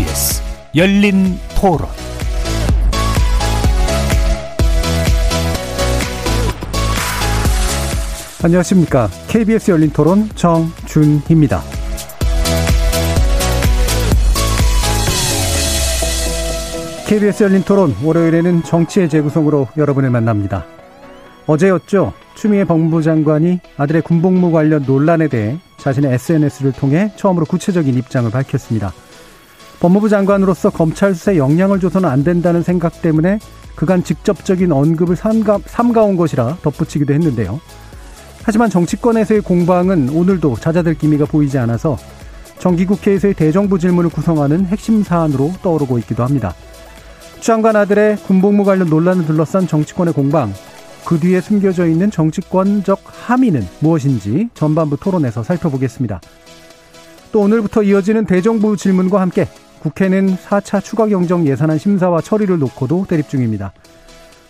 KBS 열린 토론 안녕하십니까. KBS 열린 토론 정준희입니다. KBS 열린 토론 월요일에는 정치의 재구성으로 여러분을 만납니다. 어제였죠. 추미애 법무부 장관이 아들의 군복무 관련 논란에 대해 자신의 SNS를 통해 처음으로 구체적인 입장을 밝혔습니다. 법무부 장관으로서 검찰 수사에 영향을 줘서는 안 된다는 생각 때문에 그간 직접적인 언급을 삼가, 삼가온 것이라 덧붙이기도 했는데요. 하지만 정치권에서의 공방은 오늘도 잦아들 기미가 보이지 않아서 정기국회에서의 대정부 질문을 구성하는 핵심 사안으로 떠오르고 있기도 합니다. 추 장관 아들의 군복무 관련 논란을 둘러싼 정치권의 공방, 그 뒤에 숨겨져 있는 정치권적 함의는 무엇인지 전반부 토론에서 살펴보겠습니다. 또 오늘부터 이어지는 대정부 질문과 함께 국회는 4차 추가 경정 예산안 심사와 처리를 놓고도 대립 중입니다.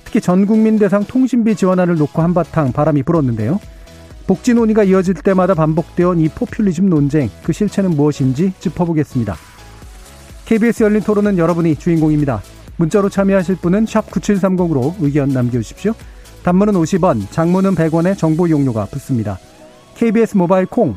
특히 전 국민 대상 통신비 지원안을 놓고 한바탕 바람이 불었는데요. 복지 논의가 이어질 때마다 반복되어 온 이 포퓰리즘 논쟁, 그 실체는 무엇인지 짚어보겠습니다. KBS 열린 토론은 여러분이 주인공입니다. 문자로 참여하실 분은 9730으로 의견 남겨주십시오. 단문은 50원, 장문은 100원의 정보 용료가 붙습니다. KBS 모바일 콩,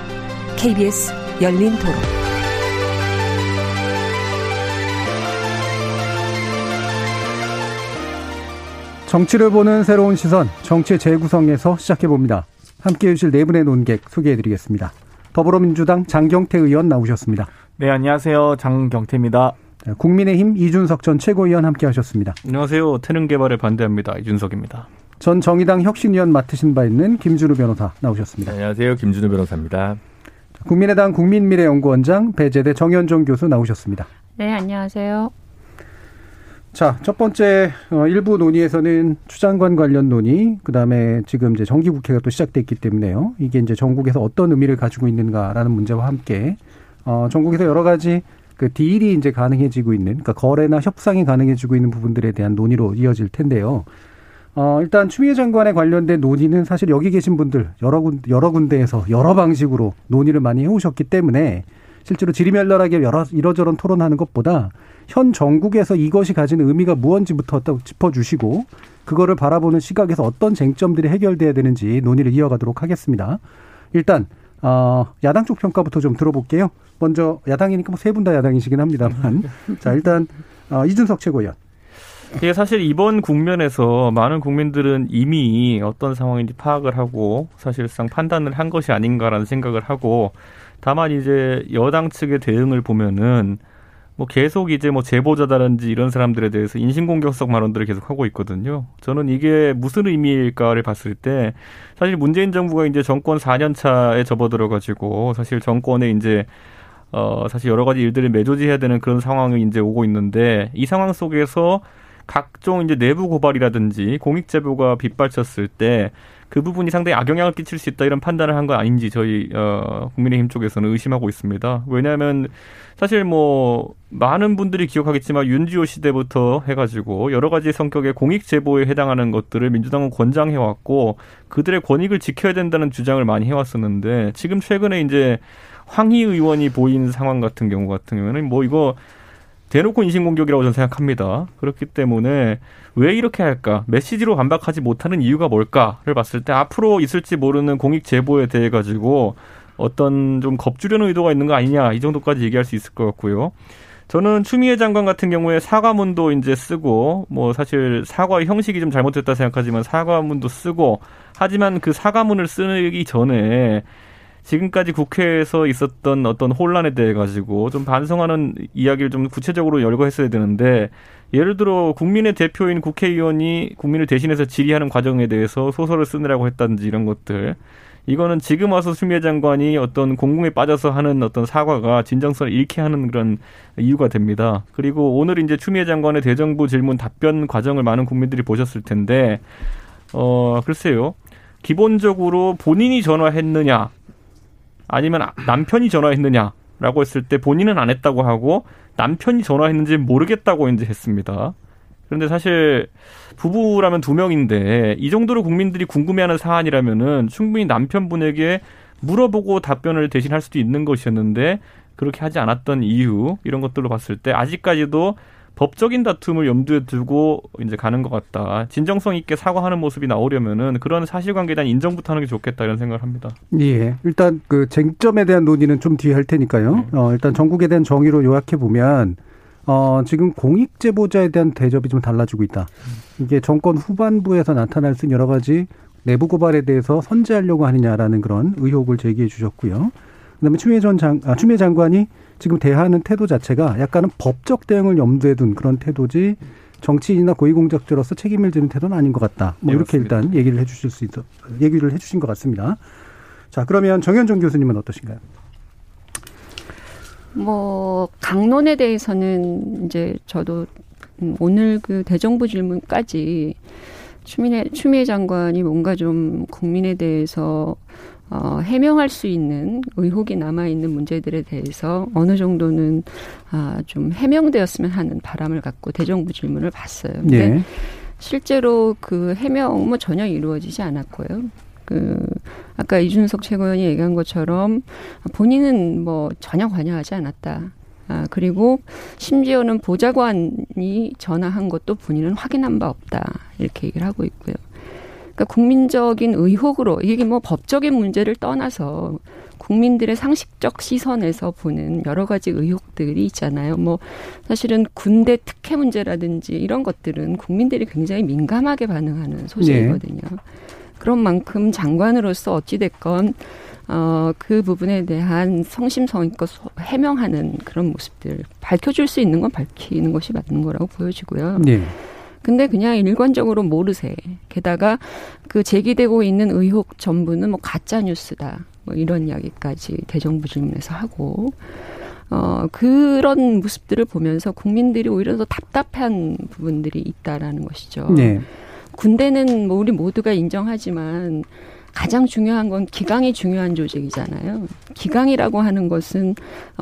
KBS 열린 토론. 정치를 보는 새로운 시선, 정치의 재구성에서 시작해봅니다. 함께 해주실 네 분의 논객 소개해드리겠습니다. 더불어민주당 장경태 의원 나오셨습니다. 네, 안녕하세요. 장경태입니다. 네, 국민의힘 이준석 전 최고위원 함께 하셨습니다. 안녕하세요. 태릉 개발에 반대합니다. 이준석입니다. 전 정의당 혁신위원 맡으신 바 있는 김준우 변호사 나오셨습니다. 안녕하세요. 김준우 변호사입니다. 국민의당 국민미래연구원장 배재대 정현종 교수 나오셨습니다. 네, 안녕하세요. 자, 첫 번째 어, 일부 논의에서는 추장관 관련 논의, 그다음에 지금 이제 정기 국회가 또 시작됐기 때문에요. 이게 이제 전국에서 어떤 의미를 가지고 있는가라는 문제와 함께 어, 전국에서 여러 가지 그 딜이 이제 가능해지고 있는, 그러니까 거래나 협상이 가능해지고 있는 부분들에 대한 논의로 이어질 텐데요. 어, 일단 추미애 장관에 관련된 논의는 사실 여기 계신 분들 여러 군 여러 군데에서 여러 방식으로 논의를 많이 해오셨기 때문에 실제로 지리멸렬하게 여러 이러저런 토론하는 것보다 현 정국에서 이것이 가지는 의미가 무언지부터 짚어주시고 그거를 바라보는 시각에서 어떤 쟁점들이 해결돼야 되는지 논의를 이어가도록 하겠습니다. 일단 어, 야당 쪽 평가부터 좀 들어볼게요. 먼저 야당이니까 뭐 세 분 다 야당이시긴 합니다만 자 일단 어, 이준석 최고위원. 예, 사실 이번 국면에서 많은 국민들은 이미 어떤 상황인지 파악을 하고 사실상 판단을 한 것이 아닌가라는 생각을 하고 다만 이제 여당 측의 대응을 보면은 뭐 계속 이제 뭐 제보자다든지 이런 사람들에 대해서 인신공격성 발언들을 계속 하고 있거든요. 저는 이게 무슨 의미일까를 봤을 때 사실 문재인 정부가 이제 정권 4년 차에 접어들어 가지고 사실 정권에 이제 어 사실 여러 가지 일들을 매조지해야 되는 그런 상황이 이제 오고 있는데 이 상황 속에서 각종 이제 내부 고발이라든지 공익 제보가 빗발쳤을 때 그 부분이 상당히 악영향을 끼칠 수 있다 이런 판단을 한건 아닌지 저희 어 국민의힘 쪽에서는 의심하고 있습니다. 왜냐하면 사실 뭐 많은 분들이 기억하겠지만 윤지호 시대부터 해가지고 여러 가지 성격의 공익 제보에 해당하는 것들을 민주당은 권장해 왔고 그들의 권익을 지켜야 된다는 주장을 많이 해왔었는데 지금 최근에 이제 황희 의원이 보인 상황 같은 경우 같은 경우는 뭐 이거 대놓고 인신공격이라고 저는 생각합니다. 그렇기 때문에 왜 이렇게 할까? 메시지로 반박하지 못하는 이유가 뭘까를 봤을 때 앞으로 있을지 모르는 공익 제보에 대해 가지고 어떤 좀 겁주려는 의도가 있는 거 아니냐 이 정도까지 얘기할 수 있을 것 같고요. 저는 추미애 장관 같은 경우에 사과문도 이제 쓰고 뭐 사실 사과의 형식이 좀 잘못됐다 생각하지만 사과문도 쓰고 하지만 그 사과문을 쓰기 전에 지금까지 국회에서 있었던 어떤 혼란에 대해 가지고 좀 반성하는 이야기를 좀 구체적으로 열거 했어야 되는데 예를 들어 국민의 대표인 국회의원이 국민을 대신해서 질의하는 과정에 대해서 소설을 쓰느라고 했다든지 이런 것들 이거는 지금 와서 추미애 장관이 어떤 공공에 빠져서 하는 어떤 사과가 진정성을 잃게 하는 그런 이유가 됩니다. 그리고 오늘 이제 추미애 장관의 대정부 질문 답변 과정을 많은 국민들이 보셨을 텐데, 어, 글쎄요. 기본적으로 본인이 전화했느냐, 아니면 남편이 전화했느냐라고 했을 때 본인은 안 했다고 하고 남편이 전화했는지 모르겠다고 이제 했습니다. 그런데 사실 부부라면 두 명인데 이 정도로 국민들이 궁금해하는 사안이라면은 충분히 남편분에게 물어보고 답변을 대신할 수도 있는 것이었는데 그렇게 하지 않았던 이유 이런 것들로 봤을 때 아직까지도 법적인 다툼을 염두에 두고 이제 가는 것 같다. 진정성 있게 사과하는 모습이 나오려면은 그런 사실관계에 대한 인정부터 하는 게 좋겠다 이런 생각을 합니다. 예. 일단 그 쟁점에 대한 논의는 좀 뒤에 할 테니까요. 네. 어, 일단 전국에 대한 정의로 요약해 보면 어, 지금 공익 제보자에 대한 대접이 좀 달라지고 있다. 이게 정권 후반부에서 나타날 수 있는 여러 가지 내부 고발에 대해서 선제하려고 하느냐라는 그런 의혹을 제기해 주셨고요. 그다음에 추미애 전 장, 아, 추미애 장관이 지금 대하는 태도 자체가 약간은 법적 대응을 염두에 둔 그런 태도지 정치인이나 고위공직자로서 책임을 지는 태도는 아닌 것 같다. 뭐 네, 이렇게 맞습니다. 일단 얘기를 해 주실 수 있어 얘기를 해 주신 것 같습니다. 자, 그러면 정현종 교수님은 어떠신가요? 뭐 강론에 대해서는 이제 저도 오늘 그 대정부 질문까지 추미애 추미애 장관이 뭔가 좀 국민에 대해서 어, 해명할 수 있는 의혹이 남아 있는 문제들에 대해서 어느 정도는 아, 좀 해명되었으면 하는 바람을 갖고 대정부 질문을 봤어요. 근데 네. 실제로 그 해명은 전혀 이루어지지 않았고요. 그 아까 이준석 최고위원이 얘기한 것처럼 본인은 뭐 전혀 관여하지 않았다. 아, 그리고 심지어는 보좌관이 전화한 것도 본인은 확인한 바 없다. 이렇게 얘기를 하고 있고요. 그러니까 국민적인 의혹으로 이게 뭐 법적인 문제를 떠나서 국민들의 상식적 시선에서 보는 여러 가지 의혹들이 있잖아요. 뭐 사실은 군대 특혜 문제라든지 이런 것들은 국민들이 굉장히 민감하게 반응하는 소식이거든요. 네. 그런 만큼 장관으로서 어찌 됐건 어, 그 부분에 대한 성심성의껏 해명하는 그런 모습들 밝혀줄 수 있는 건 밝히는 것이 맞는 거라고 보여지고요. 네. 근데 그냥 일관적으로 모르세. 게다가 그 제기되고 있는 의혹 전부는 뭐 가짜 뉴스다. 뭐 이런 이야기까지 대정부 질문에서 하고 어 그런 모습들을 보면서 국민들이 오히려 더 답답한 부분들이 있다라는 것이죠. 네. 군대는 뭐 우리 모두가 인정하지만 가장 중요한 건 기강이 중요한 조직이잖아요. 기강이라고 하는 것은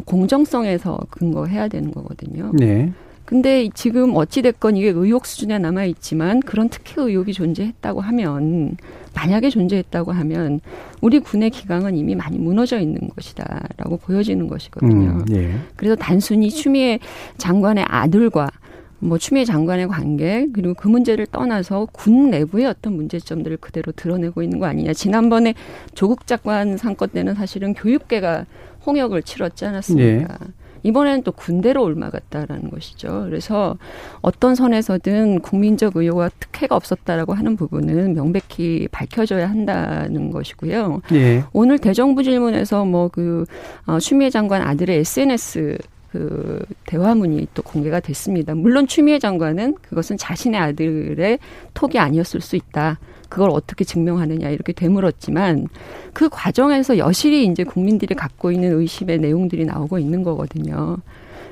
공정성에서 근거해야 되는 거거든요. 네. 근데 지금 어찌됐건 이게 의혹 수준에 남아있지만 그런 특혜 의혹이 존재했다고 하면 만약에 존재했다고 하면 우리 군의 기강은 이미 많이 무너져 있는 것이다라고 보여지는 것이거든요. 음, 예. 그래서 단순히 추미애 장관의 아들과 뭐 추미애 장관의 관계 그리고 그 문제를 떠나서 군 내부의 어떤 문제점들을 그대로 드러내고 있는 거 아니냐. 지난번에 조국 장관 상권 때는 사실은 교육계가 홍역을 치렀지 않았습니까? 네. 이번에는 또 군대로 올라갔다라는 것이죠. 그래서 어떤 선에서든 국민적 의혹과 특혜가 없었다라고 하는 부분은 명백히 밝혀져야 한다는 것이고요. 네. 오늘 대정부 질문에서 뭐그 어, 추미애 장관 아들의 SNS 그 대화문이 또 공개가 됐습니다. 물론 추미애 장관은 그것은 자신의 아들의 톡이 아니었을 수 있다. 그걸 어떻게 증명하느냐 이렇게 되물었지만 그 과정에서 여실히 이제 국민들이 갖고 있는 의심의 내용들이 나오고 있는 거거든요.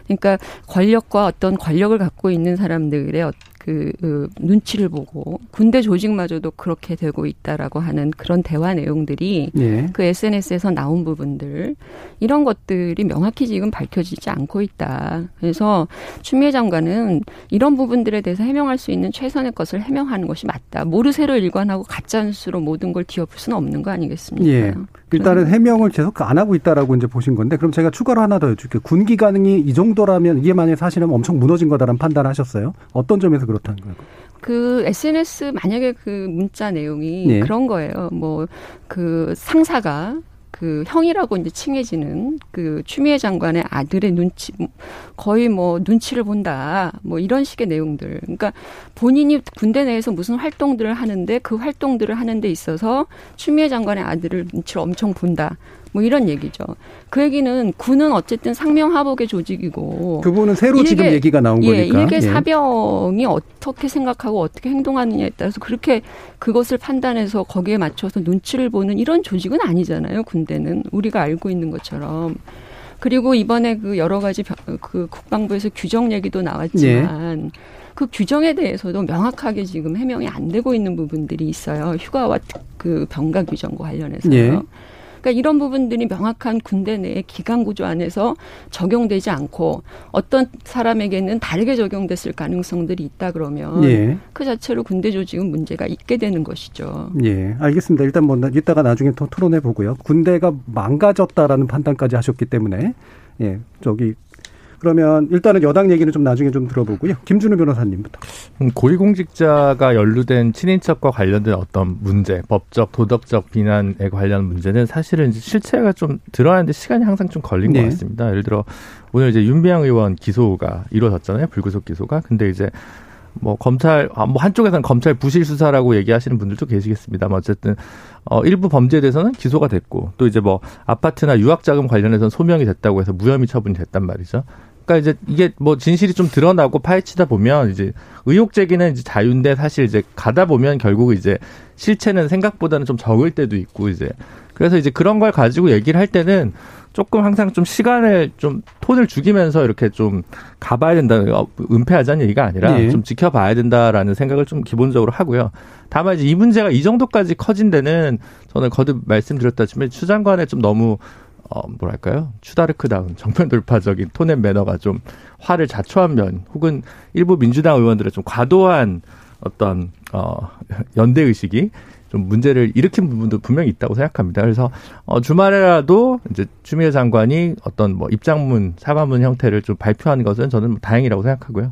그러니까 권력과 어떤 권력을 갖고 있는 사람들의 그, 그 눈치를 보고 군대 조직마저도 그렇게 되고 있다라고 하는 그런 대화 내용들이 네. 그 SNS에서 나온 부분들 이런 것들이 명확히 지금 밝혀지지 않고 있다. 그래서 추미애 장관은 이런 부분들에 대해서 해명할 수 있는 최선의 것을 해명하는 것이 맞다. 모르쇠로 일관하고 가짜 뉴스로 모든 걸 뒤엎을 수는 없는 거 아니겠습니까? 예. 일단은 해명을 계속 안 하고 있다라고 이제 보신 건데 그럼 제가 추가로 하나 더 여쭐게요. 군 기간이 이 정도라면 이게 만약 사실은 엄청 무너진 거다라는 판단하셨어요? 어떤 점에서 그렇다는 거예요? 그 SNS 만약에 그 문자 내용이 네. 그런 거예요. 뭐 그 상사가 그 형이라고 이제 칭해지는 그 추미애 장관의 아들의 눈치 거의 뭐 눈치를 본다 뭐 이런 식의 내용들. 그러니까 본인이 군대 내에서 무슨 활동들을 하는데 그 활동들을 하는 데 있어서 추미애 장관의 아들을 눈치를 엄청 본다 뭐 이런 얘기죠. 그 얘기는 군은 어쨌든 상명하복의 조직이고 그 부분은 새로 일개, 지금 얘기가 나온 예, 거니까. 일개 예. 사병이 어떻게 생각하고 어떻게 행동하느냐에 따라서 그렇게 그것을 판단해서 거기에 맞춰서 눈치를 보는 이런 조직은 아니잖아요. 군대는 우리가 알고 있는 것처럼. 그리고 이번에 그 여러 가지 병- 그 국방부에서 규정 얘기도 나왔지만 예. 그 규정에 대해서도 명확하게 지금 해명이 안 되고 있는 부분들이 있어요. 휴가와 특- 그 병가 규정과 관련해서요. 예. 그러니까 이런 부분들이 명확한 군대 내의 기강 구조 안에서 적용되지 않고 어떤 사람에게는 다르게 적용됐을 가능성들이 있다 그러면 예. 그 자체로 군대 조직은 문제가 있게 되는 것이죠. 예, 알겠습니다. 일단 뭐 나- 이따가 나중에 더 토론해 보고요. 군대가 망가졌다라는 판단까지 하셨기 때문에 예, 저기 그러면 일단은 여당 얘기는 좀 나중에 좀 들어보고요. 김준우 변호사님부터. 음, 고위공직자가 연루된 친인척과 관련된 어떤 문제, 법적, 도덕적 비난에 관련 문제는 사실은 실체가 좀 드러나는데 시간이 항상 좀 걸린 네. 것 같습니다. 예를 들어 오늘 이제 윤비양 의원 기소가 이루어졌잖아요. 불구속 기소가. 근데 이제 뭐 검찰 아, 뭐 한쪽에서는 검찰 부실 수사라고 얘기하시는 분들도 계시겠습니다만 어쨌든 어 일부 범죄에 대해서는 기소가 됐고 또 이제 뭐 아파트나 유학 자금 관련해서는 소명이 됐다고 해서 무혐의 처분이 됐단 말이죠. 그러니까 이제 이게 뭐 진실이 좀 드러나고 파헤치다 보면 이제 의혹 제기는 이제 자유인데 사실 이제 가다 보면 결국 이제 실체는 생각보다는 좀 적을 때도 있고 이제 그래서 이제 그런 걸 가지고 얘기를 할 때는 조금 항상 좀 시간을 좀 톤을 죽이면서 이렇게 좀 가봐야 된다. 어, 은폐하자는 얘기가 아니라 예. 좀 지켜봐야 된다라는 생각을 좀 기본적으로 하고요. 다만 이제 이 문제가 이 정도까지 커진 데는 저는 거듭 말씀드렸다시피 추 장관의 좀 너무 어 뭐랄까요 추다르크다운 정면 돌파적인 톤앤 매너가 좀 화를 자초한 면 혹은 일부 민주당 의원들의 좀 과도한 어떤 어 연대 의식이 좀 문제를 일으킨 부분도 분명히 있다고 생각합니다. 그래서 어 주말에라도 이제 추미애 장관이 어떤 뭐 입장문 사과문 형태를 좀 발표한 것은 저는 뭐 다행이라고 생각하고요.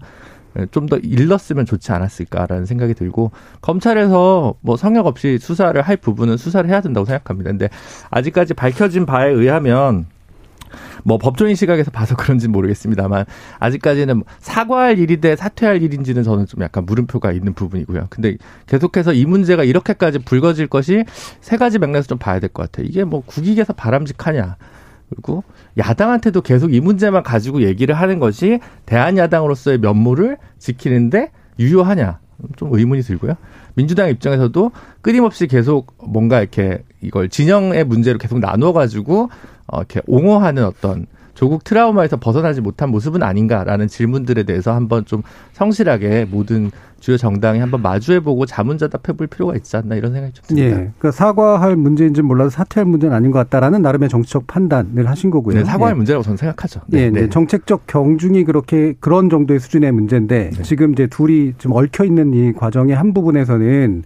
좀 더 일렀으면 좋지 않았을까라는 생각이 들고 검찰에서 뭐 성역 없이 수사를 할 부분은 수사를 해야 된다고 생각합니다. 근데 아직까지 밝혀진 바에 의하면 뭐 법조인 시각에서 봐서 그런지는 모르겠습니다만 아직까지는 사과할 일이 돼 사퇴할 일인지는 저는 좀 약간 물음표가 있는 부분이고요. 근데 계속해서 이 문제가 이렇게까지 불거질 것이 세 가지 맥락에서 좀 봐야 될 것 같아요. 이게 뭐 국익에서 바람직하냐. 그리고 야당한테도 계속 이 문제만 가지고 얘기를 하는 것이 대한야당으로서의 면모를 지키는데 유효하냐. 좀 의문이 들고요. 민주당 입장에서도 끊임없이 계속 뭔가 이렇게 이걸 진영의 문제로 계속 나누어 가지고 어 이렇게 옹호하는 어떤 조국 트라우마에서 벗어나지 못한 모습은 아닌가라는 질문들에 대해서 한번 좀 성실하게 모든 주요 정당이 한번 마주해보고 자문자답해볼 필요가 있지 않나 이런 생각이 좀 듭니다. 예, 그러니까 사과할 문제인지는 몰라도 사퇴할 문제는 아닌 것 같다라는 나름의 정치적 판단을 하신 거고요. 네, 사과할 예. 문제라고 저는 생각하죠. 예, 네, 정책적 경중이 그렇게 그런 정도의 수준의 문제인데 네. 지금 이제 둘이 좀 얽혀 있는 이 과정의 한 부분에서는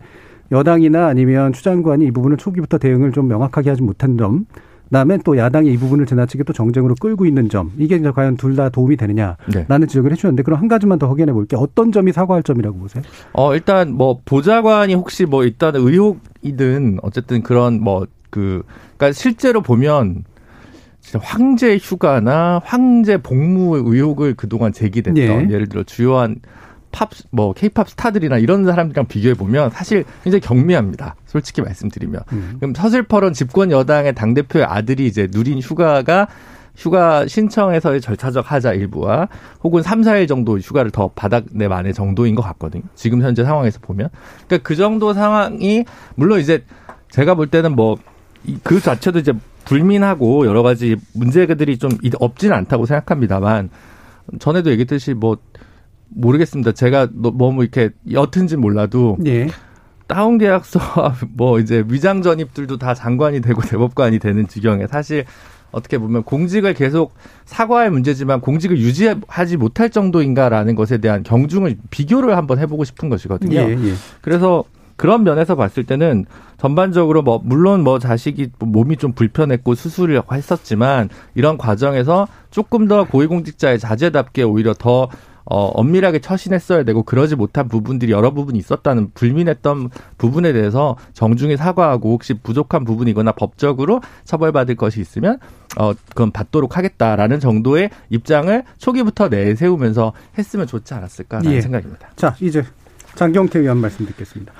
여당이나 아니면 추 장관이 이 부분을 초기부터 대응을 좀 명확하게 하지 못한 점, 그다음에 또 야당이 이 부분을 지나치게 또 정쟁으로 끌고 있는 점, 이게 이제 과연 둘 다 도움이 되느냐라는 네. 지적을 해주셨는데 그럼 한 가지만 더 확인해 볼게요. 어떤 점이 사과할 점이라고 보세요? 어, 일단 뭐 보좌관이 혹시 뭐 일단 의혹이든 어쨌든 그런 뭐 그, 그러니까 실제로 보면 진짜 황제 휴가나 황제 복무 의혹을 그동안 제기됐던 예. 예. 를 들어 주요한 팝, 뭐, 케이팝 스타들이나 이런 사람들이랑 비교해보면 사실 굉장히 경미합니다. 솔직히 말씀드리면. 음. 그럼 서슬퍼런 집권 여당의 당대표의 아들이 이제 누린 휴가가 휴가 신청에서의 절차적 하자 일부와 혹은 3, 4일 정도 휴가를 더 받아내 만의 정도인 것 같거든요. 지금 현재 상황에서 보면. 그러니까 그 정도 상황이 물론 이제 제가 볼 때는 뭐 그 자체도 이제 불민하고 여러 가지 문제들이 좀 없지는 않다고 생각합니다만 전에도 얘기했듯이 뭐 모르겠습니다. 제가 너무 이렇게 옅은지 몰라도 예. 다운 계약서와 뭐 이제 위장 전입들도 다 장관이 되고 대법관이 되는 지경에 사실 어떻게 보면 공직을 계속 사과할 문제지만 공직을 유지하지 못할 정도인가라는 것에 대한 경중을 비교를 한번 해보고 싶은 것이거든요. 예, 예. 그래서 그런 면에서 봤을 때는 전반적으로 뭐 물론 뭐 자식이 몸이 좀 불편했고 수술을 했었지만 이런 과정에서 조금 더 고위공직자의 자제답게 오히려 더 어, 엄밀하게 처신했어야 되고 그러지 못한 부분들이 여러 부분이 있었다는 불민했던 부분에 대해서 정중히 사과하고 혹시 부족한 부분이거나 법적으로 처벌받을 것이 있으면 어, 그건 받도록 하겠다라는 정도의 입장을 초기부터 내세우면서 했으면 좋지 않았을까라는 예. 생각입니다. 자, 이제 장경태 의원 말씀 듣겠습니다.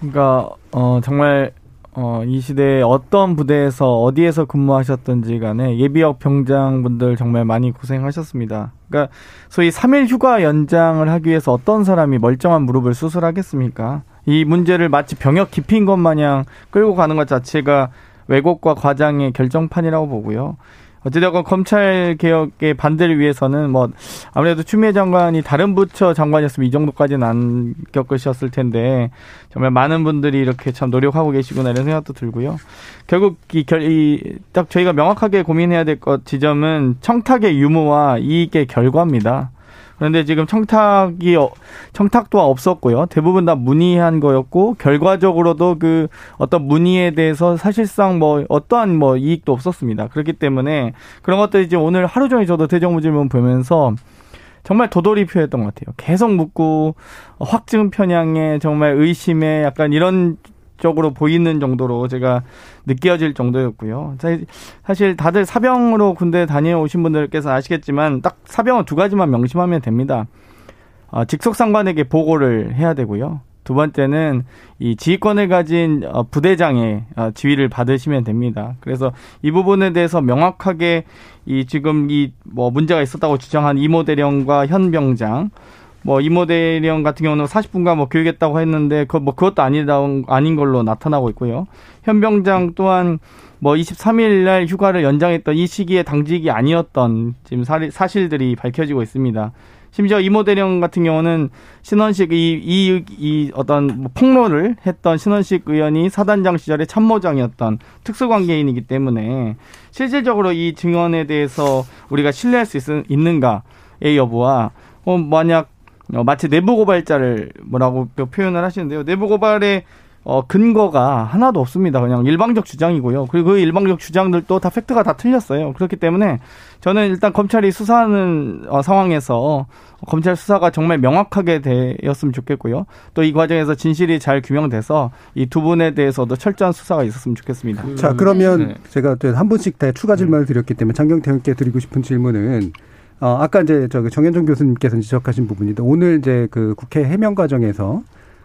그러니까 어 정말 어, 이 시대에 어떤 부대에서 어디에서 근무하셨던지 간에 예비역 병장분들 정말 많이 고생하셨습니다. 그러니까 소위 3일 휴가 연장을 하기 위해서 어떤 사람이 멀쩡한 무릎을 수술하겠습니까? 이 문제를 마치 병역 깊이인 것 마냥 끌고 가는 것 자체가 왜곡과 과장의 결정판이라고 보고요. 어찌되건 검찰 개혁의 반대를 위해서는 뭐 아무래도 추미애 장관이 다른 부처 장관이었으면 이 정도까지는 안 겪으셨을 텐데 정말 많은 분들이 이렇게 참 노력하고 계시구나 이런 생각도 들고요. 결국 이결이딱 저희가 명확하게 고민해야 될 것 지점은 청탁의 유무와 이익의 결과입니다. 그런데 지금 청탁이 어, 청탁도 없었고요. 대부분 다 문의한 거였고 결과적으로도 그 어떤 문의에 대해서 사실상 뭐 어떠한 뭐 이익도 없었습니다. 그렇기 때문에 그런 것들이 이제 오늘 하루 종일 저도 대정부 질문 보면서 정말 도돌이 표했던 것 같아요. 계속 묻고 확증 편향에 정말 의심에 약간 이런 적으로 보이는 정도로 제가 느껴질 정도였고요. 사실 다들 사병으로 군대 다녀오신 분들께서 아시겠지만 딱 사병은 두 가지만 명심하면 됩니다. 어, 직속 상관에게 보고를 해야 되고요. 두 번째는 이 지휘권을 가진 어, 부대장의 어, 지휘를 받으시면 됩니다. 그래서 이 부분에 대해서 명확하게 이 지금 이 뭐 문제가 있었다고 주장한 이모 대령과 현 병장 뭐 이모 대령 같은 경우는 40분간 뭐 교육했다고 했는데 그 뭐 그것도 아니다 아닌 걸로 나타나고 있고요. 현병장 또한 뭐 23일 날 휴가를 연장했던 이 시기에 당직이 아니었던 지금 사실들이 밝혀지고 있습니다. 심지어 이모 대령 같은 경우는 신원식 이, 이, 이 어떤 뭐 폭로를 했던 신원식 의원이 사단장 시절에 참모장이었던 특수관계인이기 때문에 실질적으로 이 증언에 대해서 우리가 신뢰할 수 있, 있는가의 여부와 어, 만약 어, 마치 내부 고발자를 뭐라고 표현을 하시는데요. 내부 고발의 어, 근거가 하나도 없습니다. 그냥 일방적 주장이고요. 그리고 그 일방적 주장들도 다 팩트가 다 틀렸어요. 그렇기 때문에 저는 일단 검찰이 수사하는 어, 상황에서 검찰 수사가 정말 명확하게 되었으면 좋겠고요. 또 이 과정에서 진실이 잘 규명돼서 이 두 분에 대해서도 철저한 수사가 있었으면 좋겠습니다. 그, 자, 그러면 네. 제가 한 분씩 다 추가 질문을 드렸기 때문에 장경태 의원께 드리고 싶은 질문은 어, 아까 이제 저기 정현종 교수님께서 지적하신 부분인데 오늘 이제 그 국회 해명 과정에서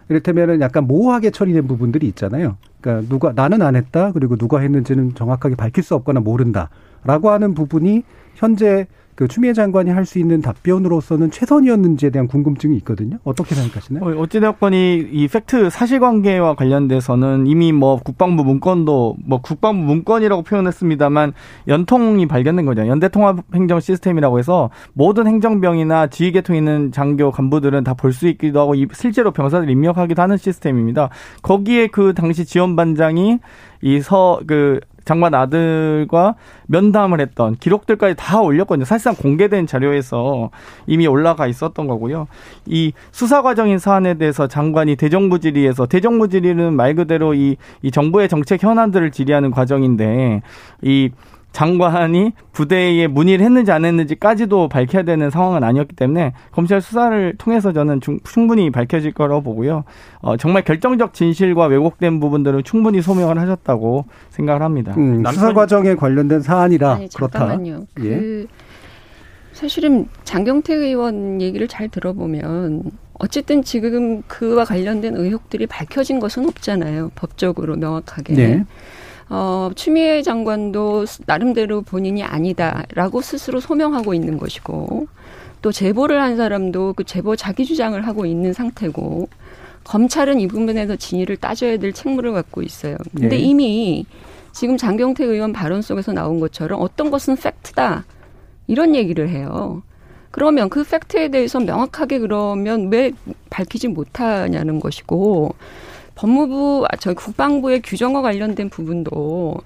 이를테면은 약간 모호하게 처리된 부분들이 있잖아요. 그러니까 누가 나는 안 했다 그리고 누가 했는지는 정확하게 밝힐 수 없거나 모른다라고 하는 부분이 현재 그 추미애 장관이 할 수 있는 답변으로서는 최선이었는지에 대한 궁금증이 있거든요. 어떻게 생각하시나요? 어, 어찌되었건 이, 이 팩트 사실관계와 관련돼서는 이미 뭐 국방부 문건도 뭐 국방부 문건이라고 표현했습니다만 연통이 발견된 거죠. 연대통합행정 시스템이라고 해서 모든 행정병이나 지휘계통 있는 장교 간부들은 다 볼 수 있기도 하고 실제로 병사들 입력하기도 하는 시스템입니다. 거기에 그 당시 지원반장이 이 서 그 장관 아들과 면담을 했던 기록들까지 다 올렸거든요. 사실상 공개된 자료에서 이미 올라가 있었던 거고요. 이 수사 과정인 사안에 대해서 장관이 대정부 질의에서 대정부 질의는 말 그대로 이, 이 정부의 정책 현안들을 질의하는 과정인데 이 장관이 부대에 문의를 했는지 안 했는지까지도 밝혀야 되는 상황은 아니었기 때문에 검찰 수사를 통해서 저는 충분히 밝혀질 거라고 보고요. 어, 정말 결정적 진실과 왜곡된 부분들은 충분히 소명을 하셨다고 생각을 합니다. 음, 수사 과정에 관련된 사안이라 아니, 그렇다. 잠깐만요. 예. 그 사실은 장경태 의원 얘기를 잘 들어보면 어쨌든 지금 그와 관련된 의혹들이 밝혀진 것은 없잖아요. 법적으로 명확하게. 네. 어, 추미애 장관도 나름대로 본인이 아니다라고 스스로 소명하고 있는 것이고 또 제보를 한 사람도 그 제보 자기 주장을 하고 있는 상태고 검찰은 이 부분에서 진위를 따져야 될 책무를 갖고 있어요. 근데 네. 이미 지금 장경태 의원 발언 속에서 나온 것처럼 어떤 것은 팩트다 이런 얘기를 해요. 그러면 그 팩트에 대해서 명확하게 그러면 왜 밝히지 못하냐는 것이고 법무부, 아, 저 국방부의 규정과 관련된 부분도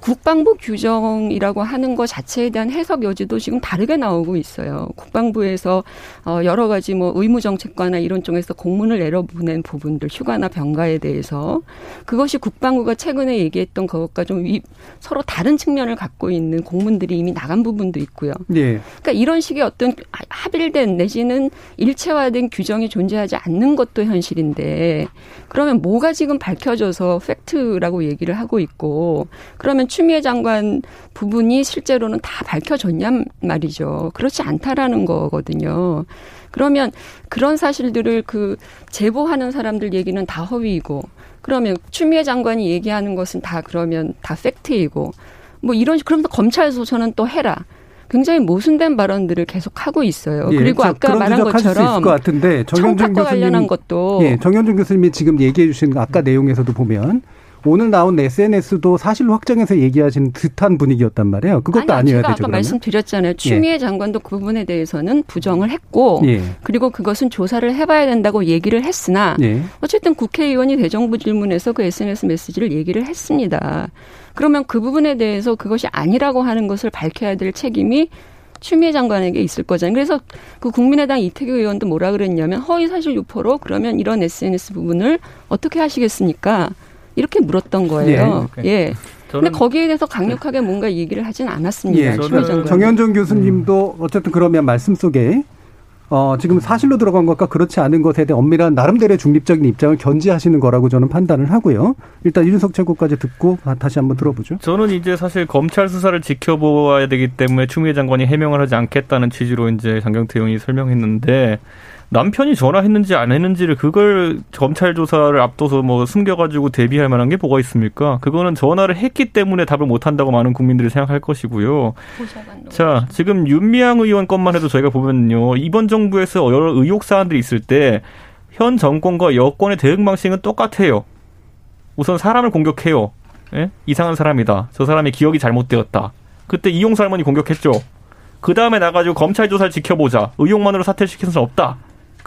국방부 규정이라고 하는 것 자체에 대한 해석 여지도 지금 다르게 나오고 있어요. 국방부에서 어 여러 가지 뭐 의무 정책과나 이런 쪽에서 공문을 내려보낸 부분들 휴가나 병가에 대해서 그것이 국방부가 최근에 얘기했던 것과 좀 서로 다른 측면을 갖고 있는 공문들이 이미 나간 부분도 있고요. 네. 그러니까 이런 식의 어떤 합일된 내지는 일체화된 규정이 존재하지 않는 것도 현실인데 그러면 뭐가 지금 밝혀져서 팩트라고 얘기를 하고 있고 그러면 추미애 장관 부분이 실제로는 다 밝혀졌냔 말이죠. 그렇지 않다라는 거거든요. 그러면 그런 사실들을 그 제보하는 사람들 얘기는 다 허위이고 그러면 추미애 장관이 얘기하는 것은 다 그러면 다 팩트이고 뭐 이런 그러면서 검찰 소서는 또 해라. 굉장히 모순된 발언들을 계속 하고 있어요. 예, 그리고 자, 아까 말한 것처럼 것 같은데 청탁과 교수님 관련한 것도 예, 정현준 교수님이 지금 얘기해 주신 아까 내용에서도 보면 오늘 나온 SNS도 사실로 확정해서 얘기하신 듯한 분위기였단 말이에요. 그것도 아니, 아니어야 제가 되죠. 아까 그러면. 말씀드렸잖아요. 추미애 장관도 그 부분에 대해서는 부정을 했고 예. 그리고 그것은 조사를 해봐야 된다고 얘기를 했으나 예. 어쨌든 국회의원이 대정부 질문에서 그 SNS 메시지를 얘기를 했습니다. 그러면 그 부분에 대해서 그것이 아니라고 하는 것을 밝혀야 될 책임이 추미애 장관에게 있을 거잖아요. 그래서 그 국민의당 이태규 의원도 뭐라 그랬냐면 허위 사실 유포로 그러면 이런 SNS 부분을 어떻게 하시겠습니까? 이렇게 물었던 거예요. 예. 근데 거기에 대해서 강력하게 뭔가 얘기를 하진 않았습니다. 예. 정현준 교수님도 어쨌든 그러면 말씀 속에 어, 지금 사실로 들어간 것과 그렇지 않은 것에 대해 엄밀한 나름대로의 중립적인 입장을 견지하시는 거라고 저는 판단을 하고요. 일단 이준석 최고까지 듣고 다시 한번 들어보죠. 저는 이제 사실 검찰 수사를 지켜보아야 되기 때문에 추미애 장관이 해명을 하지 않겠다는 취지로 이제 장경태 의원이 설명했는데 남편이 전화했는지 안 했는지를 그걸 검찰 조사를 앞둬서 뭐 숨겨가지고 대비할 만한 게 뭐가 있습니까? 그거는 전화를 했기 때문에 답을 못 한다고 많은 국민들이 생각할 것이고요. 자, 지금 윤미향 의원 것만 해도 저희가 보면요. 이번 정부에서 여러 의혹 사안들이 있을 때 현 정권과 여권의 대응 방식은 똑같아요. 우선 사람을 공격해요. 예? 이상한 사람이다. 저 사람의 기억이 잘못되었다. 그때 이용수 할머니 공격했죠. 그 다음에 나가지고 검찰 조사를 지켜보자. 의혹만으로 사퇴를 시킬 수는 없다.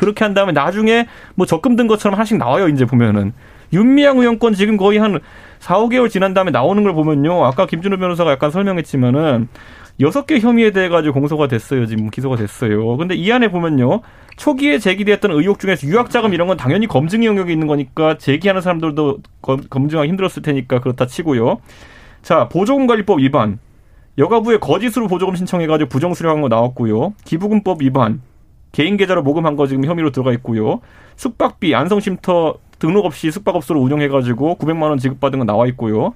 그렇게 한 다음에 나중에 뭐 적금 든 것처럼 하나씩 나와요, 이제 보면은. 윤미향 의원 건 지금 거의 한 4, 5개월 지난 다음에 나오는 걸 보면요. 아까 김준호 변호사가 약간 설명했지만은 여섯 개 혐의에 대해 가지고 공소가 됐어요. 지금 기소가 됐어요. 근데 이 안에 보면요. 초기에 제기됐던 의혹 중에서 유학자금 이런 건 당연히 검증 영역에 있는 거니까 제기하는 사람들도 검, 검증하기 힘들었을 테니까 그렇다 치고요. 자, 보조금관리법 위반. 여가부에 거짓으로 보조금 신청해가지고 부정 수령한 거 나왔고요. 기부금법 위반. 개인 계좌로 모금한 거 지금 혐의로 들어가 있고요. 숙박비 안성쉼터 등록 없이 숙박업소를 운영해가지고 900만 원 지급받은 거 나와 있고요.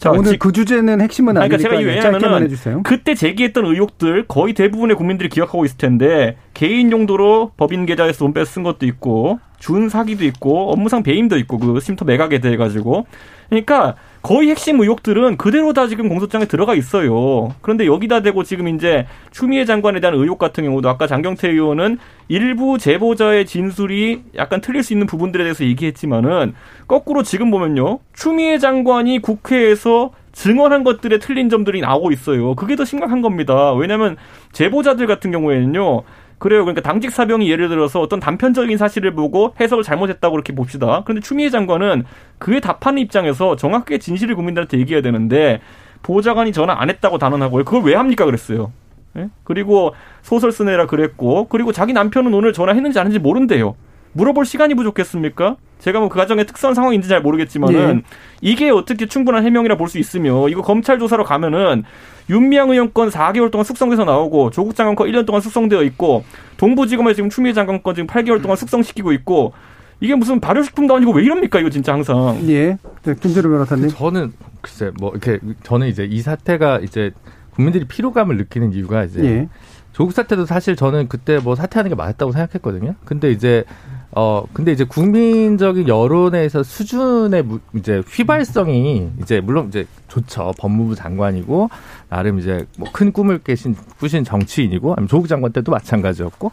자, 오늘 그 주제는 핵심은 아니, 아니니까 그러니까 제가 해주세요. 그때 제기했던 의혹들 거의 대부분의 국민들이 기억하고 있을 텐데 개인 용도로 법인 계좌에서 돈쓴 것도 있고 준 사기도 있고 업무상 배임도 있고 그 쉼터 매각에 대해 가지고 그러니까 거의 핵심 의혹들은 그대로 다 지금 공소장에 들어가 있어요. 그런데 여기다 대고 지금 이제 추미애 장관에 대한 의혹 같은 경우도 아까 장경태 의원은 일부 제보자의 진술이 약간 틀릴 수 있는 부분들에 대해서 얘기했지만은 거꾸로 지금 보면요. 추미애 장관이 국회에서 증언한 것들에 틀린 점들이 나오고 있어요. 그게 더 심각한 겁니다. 왜냐하면 제보자들 같은 경우에는요. 그래요. 그러니까 당직 사병이 예를 들어서 어떤 단편적인 사실을 보고 해석을 잘못했다고 그렇게 봅시다. 그런데 추미애 장관은 그에 답하는 입장에서 정확하게 진실을 국민들한테 얘기해야 되는데 보좌관이 전화 안 했다고 단언하고요. 그걸 왜 합니까 그랬어요. 예? 그리고 소설 쓰내라 그랬고 그리고 자기 남편은 오늘 전화했는지 안 했는지 모른대요. 물어볼 시간이 부족했습니까? 제가 뭐 그 가정의 특수한 상황인지 잘 모르겠지만은 예. 이게 어떻게 충분한 해명이라 볼 수 있으며 이거 검찰 조사로 가면은 윤미향 의원 건 4개월 동안 숙성돼서 나오고 조국 장관 건 1년 동안 숙성되어 있고 동부지검에 지금 추미애 장관 건 지금 8개월 동안 숙성시키고 있고 이게 무슨 발효식품도 아니고 왜 이럽니까 이거 진짜 항상. 예. 네, 김재로 변호사님. 저는 글쎄 뭐 이렇게 저는 이제 이 사태가 이제 국민들이 피로감을 느끼는 이유가 이제 예. 조국 사태도 사실 저는 그때 뭐 사퇴하는 게 맞았다고 생각했거든요. 근데 이제 어 근데 이제 국민적인 여론에서 수준의 무- 이제 휘발성이 이제 물론 이제 좋죠. 법무부 장관이고 나름 이제 뭐 큰 꿈을 깨신 꾸신 정치인이고 아니면 조국 장관 때도 마찬가지였고.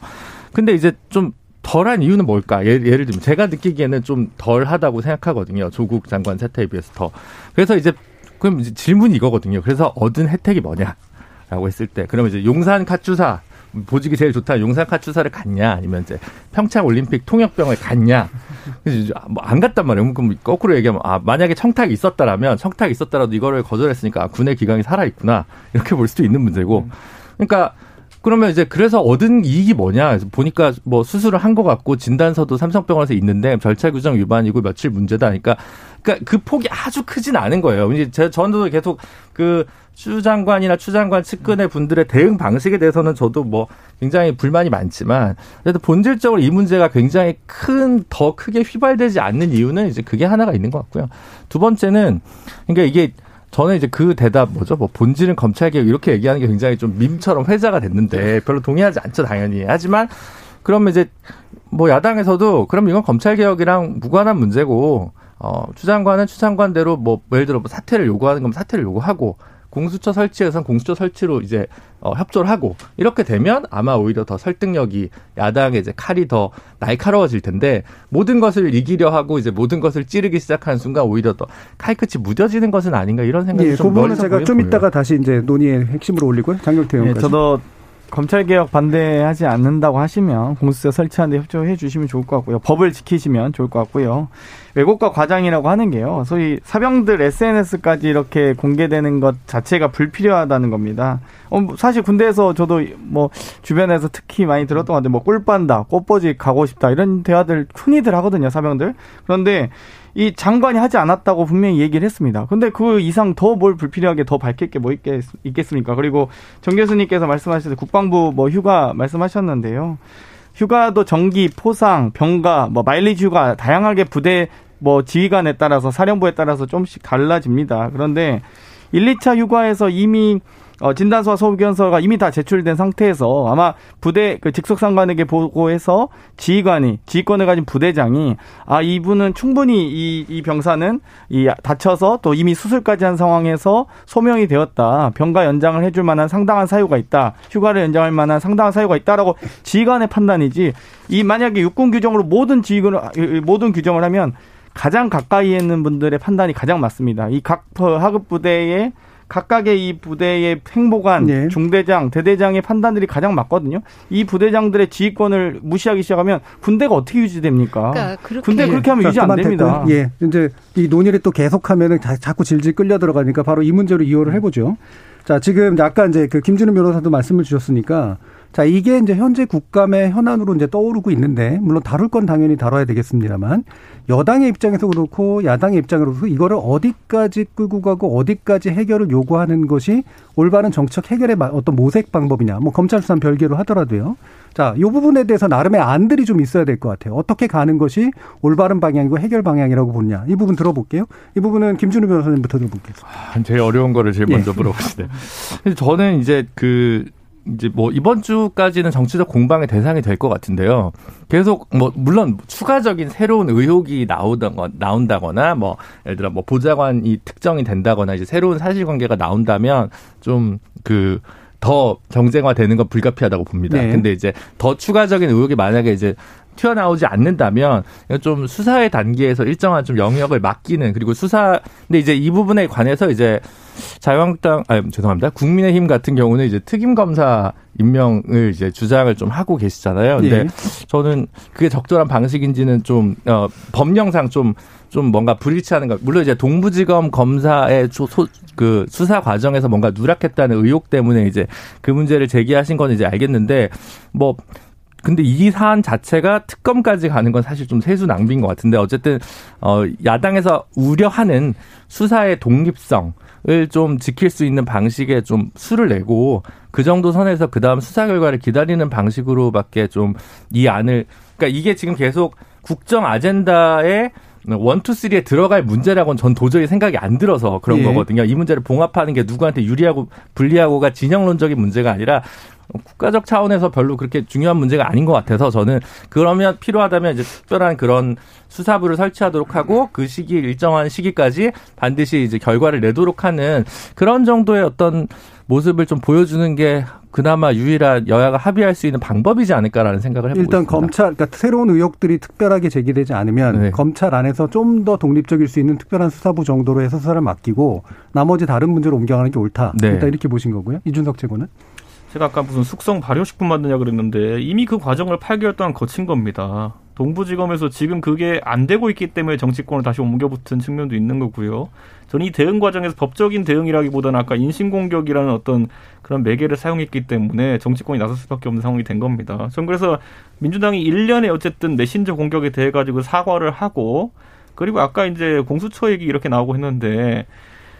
근데 이제 좀 덜한 이유는 뭘까? 예를, 예를 들면 제가 느끼기에는 좀 덜하다고 생각하거든요. 조국 장관 사태에 비해서 더. 그래서 이제 그럼 이제 질문이 이거거든요. 그래서 얻은 혜택이 뭐냐 라고 했을 때 그러면 이제 용산 카투사 보직이 제일 좋다. 용산 카투사를 갔냐 아니면 이제 평창 올림픽 통역병을 갔냐. 그래서 뭐안 갔단 말이에요. 그럼 거꾸로 얘기하면 아 만약에 청탁이 있었다라면 청탁이 있었더라도 이거를 거절했으니까 아, 군의 기강이 살아 있구나 이렇게 볼 수도 있는 문제고. 그러니까 그러면 이제 그래서 얻은 이익이 뭐냐? 보니까 뭐 수술을 한 것 같고 진단서도 삼성병원에서 있는데 절차 규정 위반이고 며칠 문제다. 그러니까 그러니까 그 폭이 아주 크진 않은 거예요. 이제 제 저도 계속 그 추 장관이나 추 장관 측근의 분들의 대응 방식에 대해서는 저도 뭐 굉장히 불만이 많지만 그래도 본질적으로 이 문제가 굉장히 큰 더 크게 휘발되지 않는 이유는 이제 그게 하나가 있는 것 같고요. 두 번째는 그러니까 이게 저는 이제 그 대답 뭐죠? 뭐 본질은 검찰 개혁 이렇게 얘기하는 게 굉장히 좀 밈처럼 회자가 됐는데 별로 동의하지 않죠 당연히. 하지만 그러면 이제 뭐 야당에서도 그럼 이건 검찰 개혁이랑 무관한 문제고 어, 추 장관은 추 장관대로 뭐 예를 들어 뭐 사퇴를 요구하는 거면 사퇴를 요구하고 공수처 설치에선 공수처 설치로 이제 어, 협조를 하고 이렇게 되면 아마 오히려 더 설득력이 야당의 이제 칼이 더 날카로워질 텐데 모든 것을 이기려 하고 이제 모든 것을 찌르기 시작하는 순간 오히려 더 칼끝이 무뎌지는 것은 아닌가 이런 생각이 예, 좀 그 부분은 제가 보여요. 좀 이따가 다시 이제 논의의 핵심으로 올리고요. 장경태 예, 의원까지. 저도 검찰 개혁 반대하지 않는다고 하시면 공수처 설치하는데 협조해 주시면 좋을 것 같고요. 법을 지키시면 좋을 것 같고요. 왜곡과 과장이라고 하는 게요. 소위 사병들 SNS까지 이렇게 공개되는 것 자체가 불필요하다는 겁니다. 어, 사실 군대에서 저도 뭐 주변에서 특히 많이 들었던 것 같은데 뭐 꿀빤다, 꽃보지 가고 싶다 이런 대화들 흔히들 하거든요. 사병들. 그런데 이 장관이 하지 않았다고 분명히 얘기를 했습니다. 근데 그 이상 더 뭘 불필요하게 더 밝힐 게 뭐 있겠, 있겠습니까? 그리고 정 교수님께서 말씀하실 때 국방부 뭐 휴가 말씀하셨는데요. 휴가도 정기, 포상, 병가, 뭐 마일리지 휴가 다양하게 부대 뭐 지휘관에 따라서 사령부에 따라서 좀씩 달라집니다. 그런데 1, 2차 휴가에서 이미 어, 진단서와 소견서가 이미 다 제출된 상태에서 아마 부대 그 직속 상관에게 보고해서 지휘관이 지휘권을 가진 부대장이 아 이분은 충분히 이, 이 병사는 이 다쳐서 또 이미 수술까지 한 상황에서 소명이 되었다 병가 연장을 해줄 만한 상당한 사유가 있다 휴가를 연장할 만한 상당한 사유가 있다라고 지휘관의 판단이지 이 만약에 육군 규정으로 모든 지휘관을 모든 규정을 하면 가장 가까이에 있는 분들의 판단이 가장 맞습니다. 이 각 하급 부대의 각각의 이 부대의 행보관, 네. 중대장, 대대장의 판단들이 가장 맞거든요. 이 부대장들의 지휘권을 무시하기 시작하면 군대가 어떻게 유지됩니까? 그러니까 그렇게 군대 그렇게 하면 자, 유지 안 됩니다. 됐고요. 예. 이제 이 논의를 또 계속하면은 자- 자꾸 질질 끌려 들어가니까 바로 이 문제로 이어를 해보죠. 자, 지금 아까 이제 그 김준우 변호사도 말씀을 주셨으니까 자, 이게 이제 현재 국감의 현안으로 이제 떠오르고 있는데 물론 다룰 건 당연히 다뤄야 되겠습니다만 여당의 입장에서 그렇고 야당의 입장으로서 이거를 어디까지 끌고 가고 어디까지 해결을 요구하는 것이 올바른 정책 해결의 마- 어떤 모색 방법이냐. 뭐 검찰 수사는 별개로 하더라도요. 자, 이 부분에 대해서 나름의 안들이 좀 있어야 될 것 같아요. 어떻게 가는 것이 올바른 방향이고 해결 방향이라고 보냐. 이 부분 들어볼게요. 이 부분은 김준우 변호사님부터 들어볼겠습니다. 아, 제일 어려운 거를 제일 예. 먼저 물어보시네요. 근데 저는 이제 그 이제 뭐 이번 주까지는 정치적 공방의 대상이 될 것 같은데요. 계속 뭐 물론 추가적인 새로운 의혹이 나오던 나온다거나 뭐 예를 들어 뭐 보좌관이 특정이 된다거나 이제 새로운 사실관계가 나온다면 좀그 더 정쟁화되는 건 불가피하다고 봅니다. 네. 근데 이제 더 추가적인 의혹이 만약에 이제 튀어나오지 않는다면 좀 수사의 단계에서 일정한 좀 영역을 맡기는 그리고 수사 근데 이제 이 부분에 관해서 이제 자유한국당 아 죄송합니다 국민의힘 같은 경우는 이제 특임 검사 임명을 이제 주장을 좀 하고 계시잖아요. 근데 예. 저는 그게 적절한 방식인지는 좀 어, 법령상 좀좀 뭔가 불일치하는 것. 물론 이제 동부지검 검사의 조- 소, 그 수사 과정에서 뭔가 누락했다는 의혹 때문에 이제 그 문제를 제기하신 건 이제 알겠는데 뭐 근데 이 사안 자체가 특검까지 가는 건 사실 좀 세수 낭비인 것 같은데 어쨌든 어 야당에서 우려하는 수사의 독립성을 좀 지킬 수 있는 방식에 좀 수를 내고 그 정도 선에서 그 다음 수사 결과를 기다리는 방식으로밖에 좀 이 안을 그러니까 이게 지금 계속 국정 아젠다에 원투 쓰리에 들어갈 문제라고는 전 도저히 생각이 안 들어서 그런 예. 거거든요. 이 문제를 봉합하는 게 누구한테 유리하고 불리하고가 진영론적인 문제가 아니라 국가적 차원에서 별로 그렇게 중요한 문제가 아닌 것 같아서 저는 그러면 필요하다면 이제 특별한 그런 수사부를 설치하도록 하고 그 시기 일정한 시기까지 반드시 이제 결과를 내도록 하는 그런 정도의 어떤 모습을 좀 보여주는 게 그나마 유일한 여야가 합의할 수 있는 방법이지 않을까라는 생각을 해보고 일단 있습니다. 검찰, 그러니까 새로운 의혹들이 특별하게 제기되지 않으면 네. 검찰 안에서 좀 더 독립적일 수 있는 특별한 수사부 정도로 해서 수사를 맡기고 나머지 다른 문제로 옮겨가는 게 옳다. 네. 일단 이렇게 보신 거고요. 이준석 최고는. 제가 아까 무슨 숙성 발효식품 만드냐 그랬는데 이미 그 과정을 8개월 동안 거친 겁니다. 동부지검에서 지금 그게 안 되고 있기 때문에 정치권을 다시 옮겨붙은 측면도 있는 거고요. 저는 이 대응 과정에서 법적인 대응이라기보다는 아까 인신공격이라는 어떤 그런 매개를 사용했기 때문에 정치권이 나설 수밖에 없는 상황이 된 겁니다. 전 그래서 민주당이 1년에 어쨌든 메신저 공격에 대해 가지고 사과를 하고 그리고 아까 이제 공수처 얘기 이렇게 나오고 했는데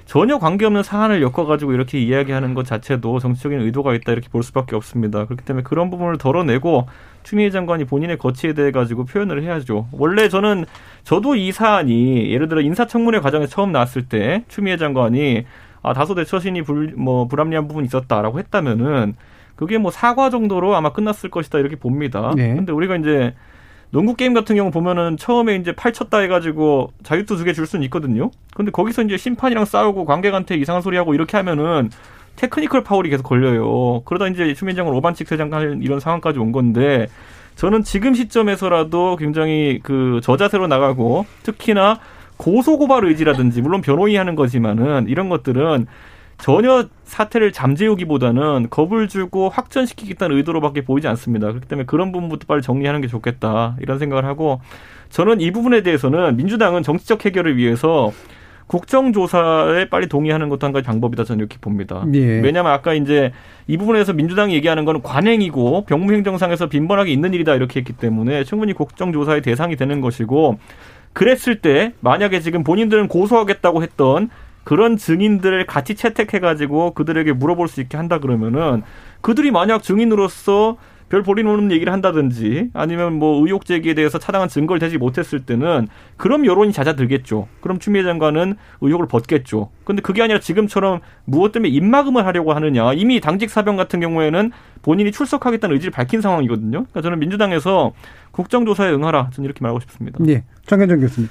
전혀 관계없는 사안을 엮어가지고 이렇게 이야기하는 것 자체도 정치적인 의도가 있다 이렇게 볼 수밖에 없습니다. 그렇기 때문에 그런 부분을 덜어내고 추미애 장관이 본인의 거치에 대해 가지고 표현을 해야죠. 원래 저는 저도 이 사안이 예를 들어 인사청문회 과정에 처음 나왔을 때 추미애 장관이 아 다소 내 처신이 불 뭐 불합리한 부분이 있었다라고 했다면은 그게 뭐 사과 정도로 아마 끝났을 것이다 이렇게 봅니다. 네. 근데 우리가 이제 농구 게임 같은 경우 보면은 처음에 이제 팔 쳤다 해가지고 자유투 두 개 줄 수는 있거든요. 근데 거기서 이제 심판이랑 싸우고 관객한테 이상한 소리 하고 이렇게 하면은 테크니컬 파울이 계속 걸려요. 그러다 이제 추미애 장관 오반칙 퇴장하는 이런 상황까지 온 건데 저는 지금 시점에서라도 굉장히 그 저자세로 나가고 특히나 고소고발 의지라든지 물론 변호인이 하는 거지만은 이런 것들은 전혀 사태를 잠재우기보다는 겁을 주고 확전시키겠다는 의도로밖에 보이지 않습니다. 그렇기 때문에 그런 부분부터 빨리 정리하는 게 좋겠다 이런 생각을 하고 저는 이 부분에 대해서는 민주당은 정치적 해결을 위해서 국정조사에 빨리 동의하는 것도 한 가지 방법이다 저는 이렇게 봅니다. 예. 왜냐하면 아까 이제 이 부분에서 민주당이 얘기하는 건 관행이고 병무행정상에서 빈번하게 있는 일이다 이렇게 했기 때문에 충분히 국정조사의 대상이 되는 것이고 그랬을 때 만약에 지금 본인들은 고소하겠다고 했던 그런 증인들을 같이 채택해가지고 그들에게 물어볼 수 있게 한다 그러면은 그들이 만약 증인으로서 별 볼일 없는 얘기를 한다든지 아니면 뭐 의혹 제기에 대해서 차당한 증거를 대지 못했을 때는 그럼 여론이 잦아들겠죠. 그럼 추미애 장관은 의혹을 벗겠죠. 근데 그게 아니라 지금처럼 무엇 때문에 입막음을 하려고 하느냐. 이미 당직 사병 같은 경우에는 본인이 출석하겠다는 의지를 밝힌 상황이거든요. 그러니까 저는 민주당에서 국정조사에 응하라. 저는 이렇게 말하고 싶습니다. 네. 정현정 교수님.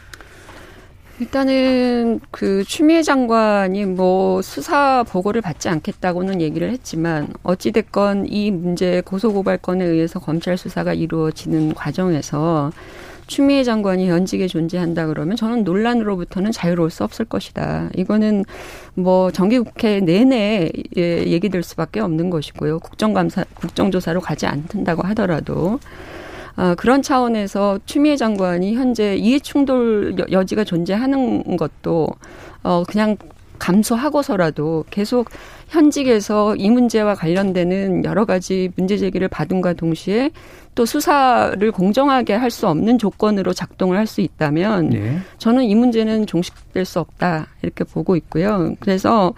일단은 그 추미애 장관이 뭐 수사 보고를 받지 않겠다고는 얘기를 했지만 어찌됐건 이 문제 고소고발건에 의해서 검찰 수사가 이루어지는 과정에서 추미애 장관이 현직에 존재한다 그러면 저는 논란으로부터는 자유로울 수 없을 것이다. 이거는 뭐 정기국회 내내 예, 얘기될 수밖에 없는 것이고요. 국정감사, 국정조사로 가지 않는다고 하더라도 어, 그런 차원에서 추미애 장관이 현재 이해 충돌 여지가 존재하는 것도 어, 그냥 감수하고서라도 계속 현직에서 이 문제와 관련되는 여러 가지 문제 제기를 받은과 동시에 또 수사를 공정하게 할 수 없는 조건으로 작동을 할 수 있다면 네. 저는 이 문제는 종식될 수 없다 이렇게 보고 있고요. 그래서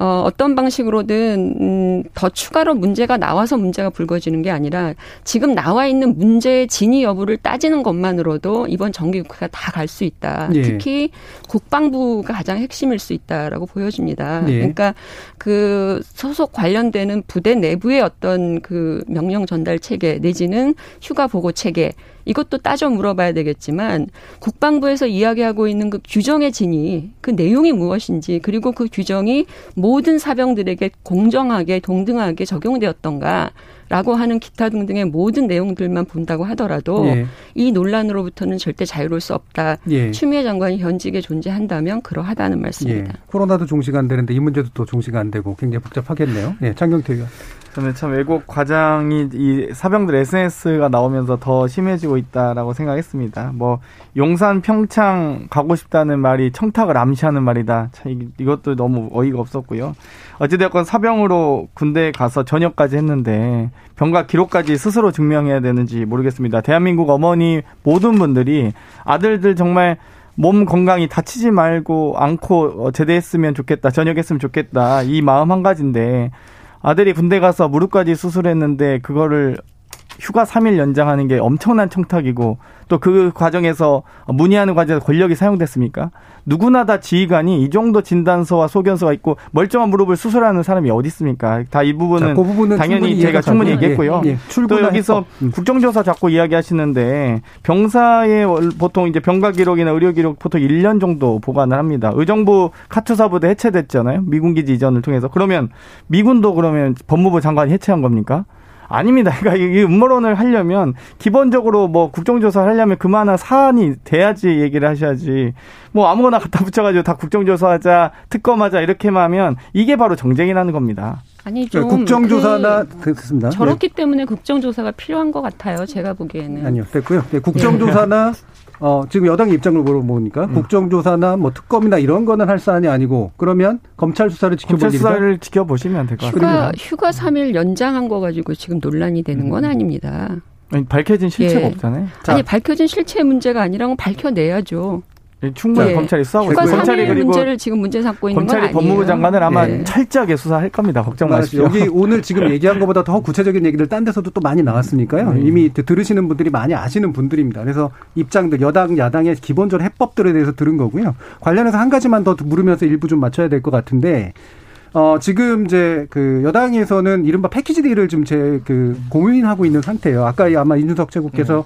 어, 어떤 방식으로든 음, 더 추가로 문제가 나와서 문제가 불거지는 게 아니라 지금 나와 있는 문제의 진위 여부를 따지는 것만으로도 이번 정기국회가 다 갈 수 있다. 예. 특히 국방부가 가장 핵심일 수 있다라고 보여집니다. 예. 그러니까 그 소속 관련되는 부대 내부의 어떤 그 명령 전달 체계 내지는 휴가 보고 체계 이것도 따져 물어봐야 되겠지만 국방부에서 이야기하고 있는 그 규정의 진위, 그 내용이 무엇인지 그리고 그 규정이 모든 사병들에게 공정하게 동등하게 적용되었던가 라고 하는 기타 등등의 모든 내용들만 본다고 하더라도 예. 이 논란으로부터는 절대 자유로울 수 없다. 예. 추미애 장관이 현직에 존재한다면 그러하다는 말씀입니다. 예. 코로나도 종시가 안 되는데 이 문제도 또 종시가 안 되고 굉장히 복잡하겠네요. 예, 장경태 의원. 저는 참 외국 과장이 이 사병들 SNS가 나오면서 더 심해지고 있다라고 생각했습니다. 뭐 용산 평창 가고 싶다는 말이 청탁을 암시하는 말이다. 참 이것도 너무 어이가 없었고요. 어찌되었건 사병으로 군대에 가서 전역까지 했는데 병가 기록까지 스스로 증명해야 되는지 모르겠습니다. 대한민국 어머니 모든 분들이 아들들 정말 몸 건강히 다치지 말고 않고 제대했으면 좋겠다. 전역했으면 좋겠다. 이 마음 한 가지인데 아들이 군대 가서 무릎까지 수술했는데 그거를 휴가 3일 연장하는 게 엄청난 청탁이고 또 그 과정에서 문의하는 과정에서 권력이 사용됐습니까? 누구나 다 지휘관이 이 정도 진단서와 소견서가 있고 멀쩡한 무릎을 수술하는 사람이 어디 있습니까? 다 이 부분은, 자, 그 당연히 제가 충분히 얘기했고요. 예, 예. 또 여기서 음. 국정조사 자꾸 이야기하시는데 병사의 보통 이제 병가 기록이나 의료 기록 보통 1년 정도 보관을 합니다. 의정부 카투사 부대 해체됐잖아요. 미군 기지 이전을 통해서. 그러면 미군도 그러면 법무부 장관이 해체한 겁니까? 아닙니다. 그러니까 이 음모론을 하려면 기본적으로 뭐 국정조사 하려면 그만한 사안이 돼야지 얘기를 하셔야지. 뭐 아무거나 갖다 붙여가지고 다 국정조사하자, 특검하자 이렇게만 하면 이게 바로 정쟁이라는 겁니다. 아니 좀 국정조사나 그, 됐습니다. 저렇기 네. 때문에 국정조사가 필요한 것 같아요. 제가 보기에는. 아니요, 됐고요. 네, 국정조사나 어, 지금 여당 입장을 물어보니까 음. 국정조사나 뭐 특검이나 이런 거는 할 사안이 아니고 그러면 검찰 수사를 지켜볼 검찰 수사를 지켜보시면 될 것 같아요. 휴가, 휴가 3일 연장한 거 가지고 지금 논란이 되는 건 음. 아닙니다. 아니, 밝혀진 실체가 예. 없잖아요. 자. 아니 밝혀진 실체 문제가 아니라 밝혀내야죠. 예, 충분히 네. 검찰이 수사하고 있고 검찰이 그리고 문제를 지금 문제 삼고 있는 검찰이 법무부 장관을 아마 네. 철저하게 수사할 겁니다. 걱정 마시죠. 여기 오늘 지금 얘기한 것보다 더 구체적인 얘기들 딴 데서도 또 많이 나왔으니까요. 네. 이미 들으시는 분들이 많이 아시는 분들입니다. 그래서 입장들 여당 야당의 기본적인 해법들에 대해서 들은 거고요. 관련해서 한 가지만 더 물으면서 일부 좀 맞춰야 될 것 같은데 어, 지금 이제 그 여당에서는 이른바 패키지 딜을 좀제그 고민하고 있는 상태예요. 아까 아마 이준석 최고께서 음.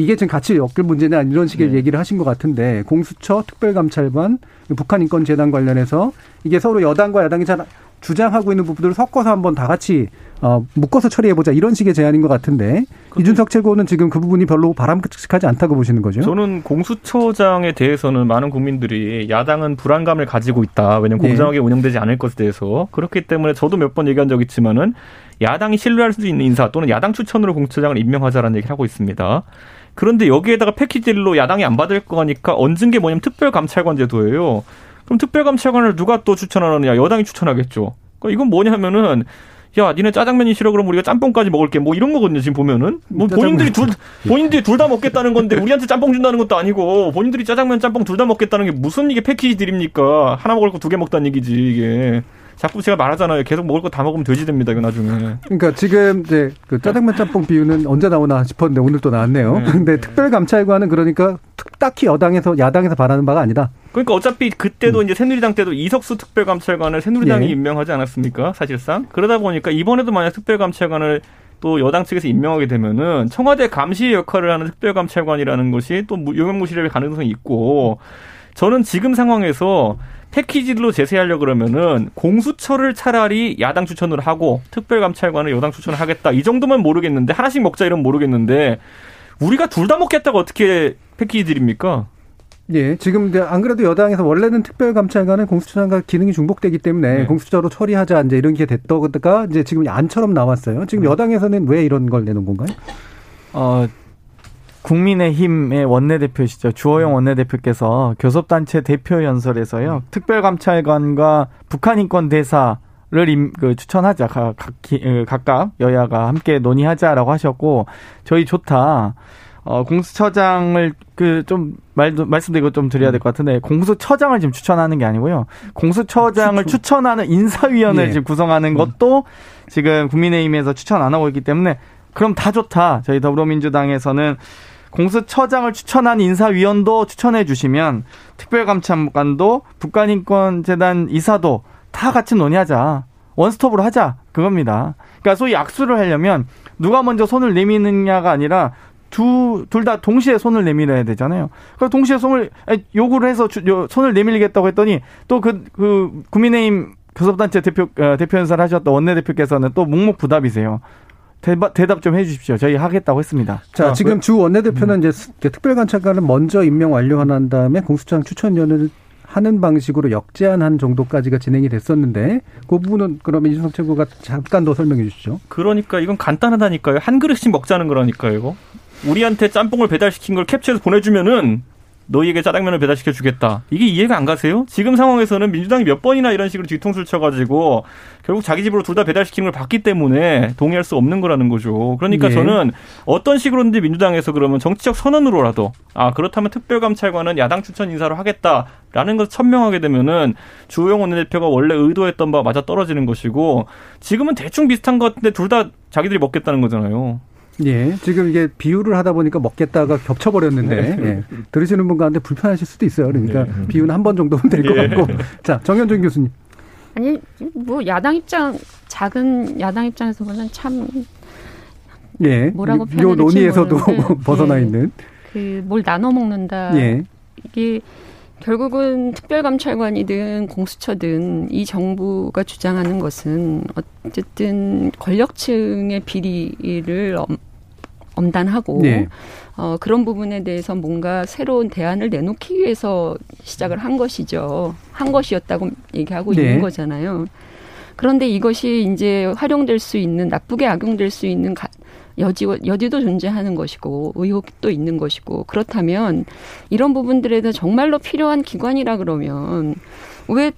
이게 지금 같이 엮일 문제냐 이런 식의 네. 얘기를 하신 것 같은데 공수처 특별감찰관 북한인권재단 관련해서 이게 서로 여당과 야당이 잘 주장하고 있는 부분들을 섞어서 한번 다 같이 어, 묶어서 처리해보자 이런 식의 제안인 것 같은데 이준석 최고는 지금 그 부분이 별로 바람직하지 않다고 보시는 거죠? 저는 공수처장에 대해서는 많은 국민들이 야당은 불안감을 가지고 있다. 왜냐하면 네. 공정하게 운영되지 않을 것에 대해서 그렇기 때문에 저도 몇 번 얘기한 적 있지만은 야당이 신뢰할 수 있는 인사 또는 야당 추천으로 공수처장을 임명하자라는 얘기를 하고 있습니다. 그런데 여기에다가 패키지로 야당이 안 받을 거니까 얹은 게 뭐냐면 특별감찰관 제도예요. 그럼 특별감찰관을 누가 또 추천하느냐? 여당이 추천하겠죠. 그러니까 이건 뭐냐면은 야, 니네 짜장면이 싫어 그러면 우리가 짬뽕까지 먹을게. 뭐 이런 거거든요. 지금 보면은 뭐 본인들이 둘 본인들이 둘 다 먹겠다는 건데 우리한테 짬뽕 준다는 것도 아니고 본인들이 짜장면 짬뽕 둘 다 먹겠다는 게 무슨 이게 패키지 딜입니까? 하나 먹을 거 두 개 먹다는 얘기지 이게. 자꾸 제가 말하잖아요. 계속 먹을 거 다 먹으면 돼지 됩니다. 이거 나중에. 그러니까 지금 이제 그 짜장면 짬뽕 비유는 언제 나오나 싶었는데 오늘 또 나왔네요. 근데 특별감찰관은 그러니까 딱히 여당에서 야당에서 바라는 바가 아니다. 그러니까 어차피 그때도 이제 새누리당 때도 이석수 특별감찰관을 새누리당이 예. 임명하지 않았습니까? 사실상 그러다 보니까 이번에도 만약 특별감찰관을 또 여당 측에서 임명하게 되면은 청와대 감시의 역할을 하는 특별감찰관이라는 것이 또 무- 유명무실할 가능성이 있고 저는 지금 상황에서 패키지로 제세하려 그러면은 공수처를 차라리 야당 추천을 하고 특별감찰관을 여당 추천을 하겠다 이 정도면 모르겠는데 하나씩 먹자 이러면 모르겠는데 우리가 둘 다 먹겠다고 어떻게 패키지 드립니까? 예, 지금 안 그래도 여당에서 원래는 특별감찰관은 공수처장과 기능이 중복되기 때문에 네. 공수처로 처리하자 이제 이런 게 됐다가 이제 지금 안처럼 나왔어요. 지금 여당에서는 왜 이런 걸 내놓은 건가요? 어, 국민의힘의 원내대표시죠. 주호영 원내대표께서 교섭단체 대표 연설에서요. 특별감찰관과 북한인권대사를 임, 그 추천하자. 각, 각, 각 각 여야가 함께 논의하자라고 하셨고, 저희 좋다. 어, 공수처장을 그 좀 말도 말씀드리고 좀 드려야 될 것 같은데 공수처장을 지금 추천하는 게 아니고요. 공수처장을 추천하는 인사위원회를 예. 지금 구성하는 것도 지금 국민의힘에서 추천 안 하고 있기 때문에 그럼 다 좋다. 저희 더불어민주당에서는 공수처장을 추천한 인사위원도 추천해 주시면 특별감찰관도 북한인권재단 이사도 다 같이 논의하자. 원스톱으로 하자. 그겁니다. 그러니까 소위 악수를 하려면 누가 먼저 손을 내미느냐가 아니라 두, 둘 다 동시에 손을 내밀어야 되잖아요. 그럼 동시에 손을, 요구를 해서 손을 내밀겠다고 했더니 또 그, 그, 국민의힘 교섭단체 대표, 어, 대표 연설을 하셨던 원내대표께서는 또 묵묵부답이세요. 대답, 대답 좀 해주십시오. 저희 하겠다고 했습니다. 자, 아, 지금 주 원내대표는 이제 스- 이제 특별감찰관을 먼저 임명 완료한 다음에 공수처장 추천위원회를 하는 방식으로 역제안한 정도까지가 진행이 됐었는데 그 부분은 그러면 이준석 최고가 잠깐 더 설명해 주시죠. 그러니까 이건 간단하다니까요. 한 그릇씩 먹자는 거라니까요, 이거. 우리한테 짬뽕을 배달시킨 걸 캡처해서 보내주면은 너희에게 짜장면을 배달시켜 주겠다. 이게 이해가 안 가세요? 지금 상황에서는 민주당이 몇 번이나 이런 식으로 뒤통수를 쳐가지고 결국 자기 집으로 둘 다 배달시키는 걸 봤기 때문에 동의할 수 없는 거라는 거죠. 그러니까 예. 저는 어떤 식으로든지 민주당에서 그러면 정치적 선언으로라도 아 그렇다면 특별감찰관은 야당 추천 인사로 하겠다라는 것을 천명하게 되면은 주호영 원내대표가 원래 의도했던 바와 맞아 떨어지는 것이고 지금은 대충 비슷한 것 같은데 둘 다 자기들이 먹겠다는 거잖아요. 예, 지금 이게 비유를 하다 보니까 먹겠다가 겹쳐버렸는데 예, 들으시는 분 가운데 불편하실 수도 있어요. 그러니까 비유는 한 번 정도면 될것 예. 같고. 자, 정현준 교수님. 아니 뭐 야당 입장 작은 야당 입장에서 보면 참 예, 뭐라고 요 논의에서도 벗어나 예. 있는. 그 뭘 나눠 먹는다. 예, 이게 결국은 특별감찰관이든 공수처든 이 정부가 주장하는 것은 어쨌든 권력층의 비리를 엄, 엄단하고 예. 어, 그런 부분에 대해서 뭔가 새로운 대안을 내놓기 위해서 시작을 한 것이죠. 한 것이었다고 얘기하고 네. 있는 거잖아요. 그런데 이것이 이제 활용될 수 있는 나쁘게 악용될 수 있는 가, 여지 여지도 존재하는 것이고 의혹도 있는 것이고 그렇다면 이런 부분들에 대해 정말로 필요한 기관이라 그러면 왜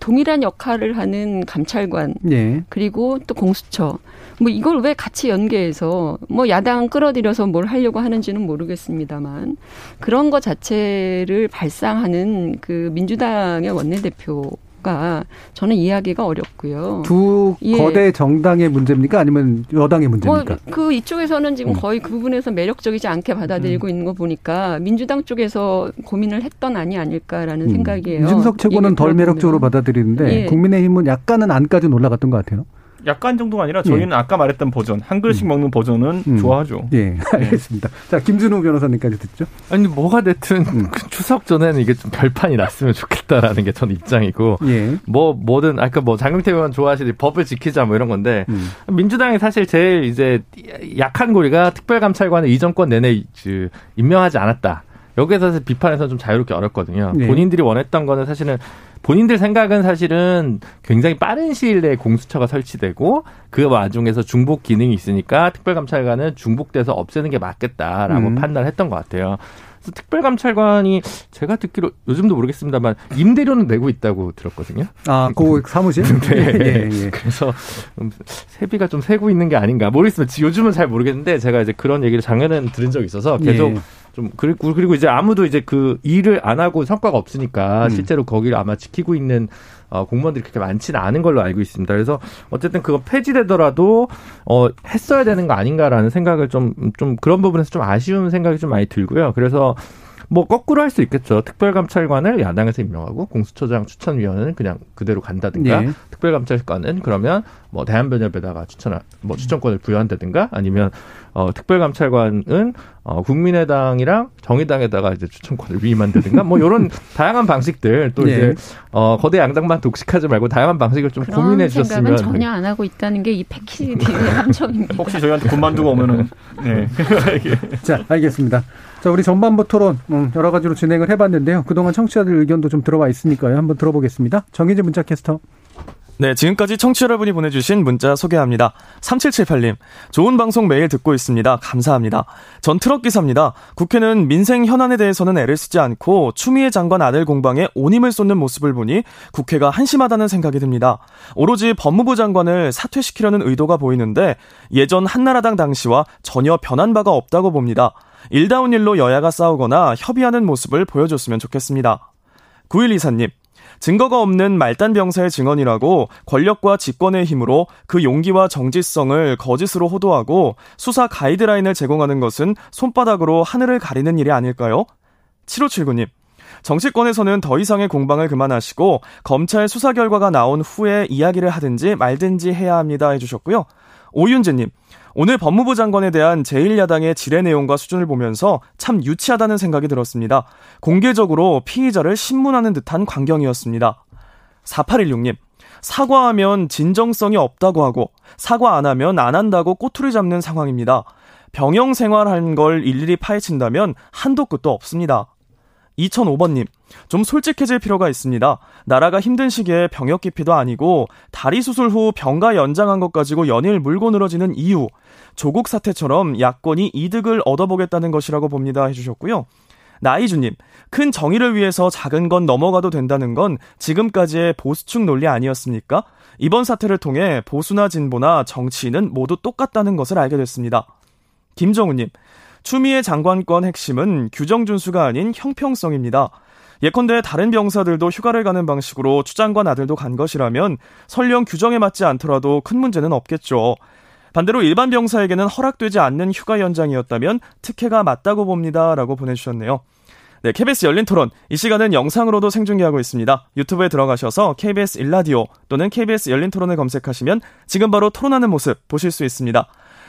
동일한 역할을 하는 감찰관 예. 그리고 또 공수처 뭐 이걸 왜 같이 연계해서 뭐 야당 끌어들여서 뭘 하려고 하는지는 모르겠습니다만 그런 것 자체를 발상하는 그 민주당의 원내대표 가 저는 이해하기가 어렵고요. 두 예. 거대 정당의 문제입니까? 아니면 여당의 문제입니까? 뭐 그 이쪽에서는 지금 음. 거의 그 부분에서 매력적이지 않게 받아들이고 있는 거 보니까 민주당 쪽에서 고민을 했던 안이 아닐까라는 음. 생각이에요. 이준석 최고는 덜. 매력적으로 받아들이는데 예. 국민의힘은 약간은 안까지는 올라갔던 것 같아요. 약간 정도가 아니라 저희는 예. 아까 말했던 버전 한 글씩 먹는 버전은 음. 좋아하죠. 예, 알겠습니다. 자, 김준호 변호사님까지 듣죠. 아니 뭐가 됐든 음. 그 추석 전에는 이게 좀 별판이 났으면 좋겠다라는 게 전 입장이고 예. 뭐 뭐든 아까 뭐 장경태 의원 좋아하시는 법을 지키자 뭐 이런 건데 음. 민주당이 사실 제일 이제 약한 고리가 특별감찰관을 이 정권 내내 그 임명하지 않았다. 여기에서 사실 비판에서 좀 자유롭게 어렵거든요. 네. 본인들이 원했던 거는 사실은 본인들 생각은 사실은 굉장히 빠른 시일 내에 공수처가 설치되고 그 와중에서 중복 기능이 있으니까 특별감찰관은 중복돼서 없애는 게 맞겠다라고 음. 판단했던 것 같아요. 그래서 특별감찰관이 제가 듣기로 요즘도 모르겠습니다만 임대료는 내고 있다고 들었거든요. 아, 그 사무실? 네. 예, 예, 예. 그래서 음, 세비가 좀 세고 있는 게 아닌가 모르겠습니다. 지- 요즘은 잘 모르겠는데 제가 이제 그런 얘기를 작년에는 들은 적이 있어서 계속 예. 좀 그리고 그리고 이제 아무도 이제 그 일을 안 하고 성과가 없으니까 음. 실제로 거기를 아마 지키고 있는 어, 공무원들이 그렇게 많지는 않은 걸로 알고 있습니다. 그래서 어쨌든 그거 폐지되더라도 어 했어야 되는 거 아닌가라는 생각을 좀좀 그런 부분에서 좀 아쉬운 생각이 좀 많이 들고요. 그래서 뭐 거꾸로 할 수 있겠죠. 특별감찰관을 야당에서 임명하고 공수처장 추천위원회는 그냥 그대로 간다든가 예. 특별감찰관은 그러면 뭐 대한변협에다가 추천 뭐 추천권을 부여한다든가 아니면 어 특별감찰관은 어 국민의당이랑 정의당에다가 이제 추천권을 위임한다든가 뭐 이런 다양한 방식들 또 예. 이제 어 거대 양당만 독식하지 말고 다양한 방식을 좀 그런 고민해 주셨으면 전혀 안 하고 있다는 게 이 패키지의 함정입니다. 혹시 저희한테 군만두가 오면은 네. 자, 알겠습니다. 자, 우리 전반부 토론 음, 여러 가지로 진행을 해봤는데요. 그동안 청취자들 의견도 좀 들어와 있으니까요. 한번 들어보겠습니다. 정희재 문자 캐스터. 네, 지금까지 청취자 여러분이 보내주신 문자 소개합니다. 3778님, 좋은 방송 매일 듣고 있습니다. 감사합니다. 전 트럭 기사입니다. 국회는 민생 현안에 대해서는 애를 쓰지 않고 추미애 장관 아들 공방에 온 힘을 쏟는 모습을 보니 국회가 한심하다는 생각이 듭니다. 오로지 법무부 장관을 사퇴시키려는 의도가 보이는데 예전 한나라당 당시와 전혀 변한 바가 없다고 봅니다. 일다운 일로 여야가 싸우거나 협의하는 모습을 보여줬으면 좋겠습니다. 9124님, 증거가 없는 말단 병사의 증언이라고 권력과 집권의 힘으로 그 용기와 정지성을 거짓으로 호도하고 수사 가이드라인을 제공하는 것은 손바닥으로 하늘을 가리는 일이 아닐까요? 7579님. 정치권에서는 더 이상의 공방을 그만하시고 검찰 수사 결과가 나온 후에 이야기를 하든지 말든지 해야 합니다 해주셨고요. 오윤재님. 오늘 법무부 장관에 대한 제1야당의 지뢰 내용과 수준을 보면서 참 유치하다는 생각이 들었습니다. 공개적으로 피의자를 신문하는 듯한 광경이었습니다. 4816님. 사과하면 진정성이 없다고 하고 사과 안 하면 안 한다고 꼬투리 잡는 상황입니다. 병영 생활한 걸 일일이 파헤친다면 한도 끝도 없습니다. 2005번님, 좀 솔직해질 필요가 있습니다. 나라가 힘든 시기에 병역 기피도 아니고 다리 수술 후 병가 연장한 것 가지고 연일 물고 늘어지는 이유, 조국 사태처럼 야권이 이득을 얻어보겠다는 것이라고 봅니다 해주셨고요. 나이주님, 큰 정의를 위해서 작은 건 넘어가도 된다는 건 지금까지의 보수축 논리 아니었습니까? 이번 사태를 통해 보수나 진보나 정치인은 모두 똑같다는 것을 알게 됐습니다. 김정우님, 추미애 장관권 핵심은 규정 준수가 아닌 형평성입니다. 예컨대 다른 병사들도 휴가를 가는 방식으로 추 장관 아들도 간 것이라면 설령 규정에 맞지 않더라도 큰 문제는 없겠죠. 반대로 일반 병사에게는 허락되지 않는 휴가 연장이었다면 특혜가 맞다고 봅니다. 라고 보내주셨네요. 네, KBS 열린 토론. 이 시간은 영상으로도 생중계하고 있습니다. 유튜브에 들어가셔서 KBS 일라디오 또는 KBS 열린 토론을 검색하시면 지금 바로 토론하는 모습 보실 수 있습니다.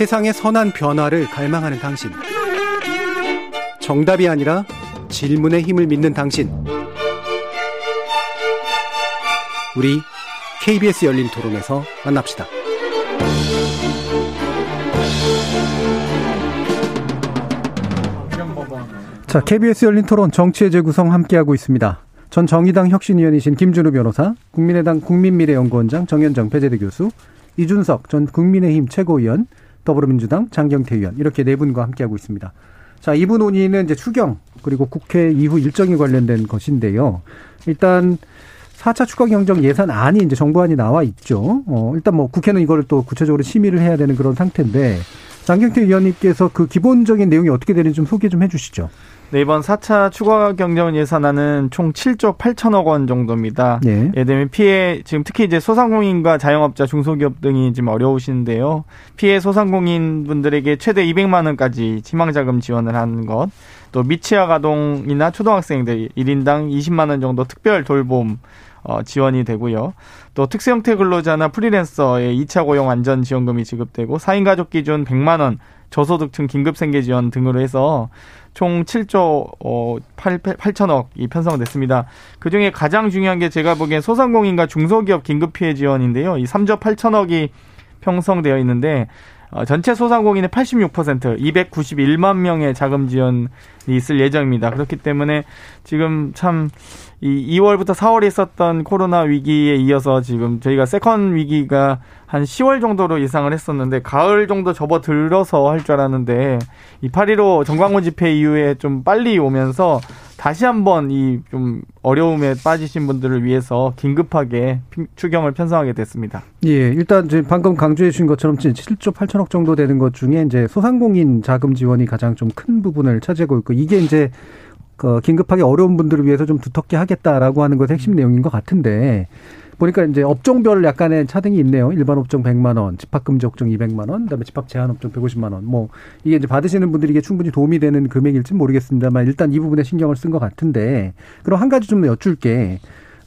세상의 선한 변화를 갈망하는 당신. 정답이 아니라 질문의 힘을 믿는 당신. 우리 KBS 열린 토론에서 만납시다. 자, KBS 열린 토론 정치의 재구성 함께하고 있습니다. 전 정의당 혁신위원이신 김준우 변호사, 국민의당 국민미래연구원장 정현정 배재대 교수, 이준석 전 국민의힘 최고위원, 더불어민주당 장경태 의원 이렇게 네 분과 함께하고 있습니다. 자, 이분 논의는 이제 추경 그리고 국회 이후 일정에 관련된 것인데요. 일단 4차 추가 경정 예산안이 이제 정부안이 나와 있죠. 어, 일단 뭐 국회는 이거를 또 구체적으로 심의를 해야 되는 그런 상태인데 장경태 의원님께서 그 기본적인 내용이 어떻게 되는지 좀 소개 좀 해주시죠. 네, 이번 4차 추가 경정 예산안은 총 7조 8천억 원 정도입니다. 예. 예를 들면 피해 지금 특히 이제 소상공인과 자영업자, 중소기업 등이 지금 어려우신데요. 피해 소상공인 분들에게 최대 200만 원까지 희망 자금 지원을 하는 것, 또 미취학 아동이나 초등학생들 1인당 20만 원 정도 특별 돌봄 어, 지원이 되고요. 또 특수 형태 근로자나 프리랜서의 2차 고용 안전 지원금이 지급되고 4인 가족 기준 100만 원 저소득층 긴급 생계 지원 등으로 해서 총 7조 어 8, 8천억이 편성됐습니다. 그 중에 가장 중요한 게 제가 보기엔 소상공인과 중소기업 긴급 피해 지원인데요. 이 3조 8천억이 편성되어 있는데 어, 전체 소상공인의 86% 291만 명의 자금 지원이 있을 예정입니다. 그렇기 때문에 지금 참 이 2월부터 4월에 있었던 코로나 위기에 이어서 지금 저희가 second 위기가 한 10월 정도로 예상을 했었는데 가을 정도 접어들어서 할 줄 알았는데 이 8.15 정광훈 집회 이후에 좀 빨리 오면서 다시 한번 이 좀 어려움에 빠지신 분들을 위해서 긴급하게 추경을 편성하게 됐습니다. 예, 일단 이제 방금 강조해 주신 것처럼 7조 8천억 정도 되는 것 중에 이제 소상공인 자금 지원이 가장 좀 큰 부분을 차지하고 있고 이게 이제 그 긴급하게 어려운 분들을 위해서 좀 두텁게 하겠다라고 하는 것의 핵심 내용인 것 같은데 보니까 이제 업종별 약간의 차등이 있네요. 일반 업종 100만 원, 집합금지 업종 200만 원, 그다음에 집합 제한 업종 150만 원. 뭐 이게 이제 받으시는 분들에게 충분히 도움이 되는 금액일지 모르겠습니다만 일단 이 부분에 신경을 쓴 것 같은데 그럼 한 가지 좀 여쭐 게.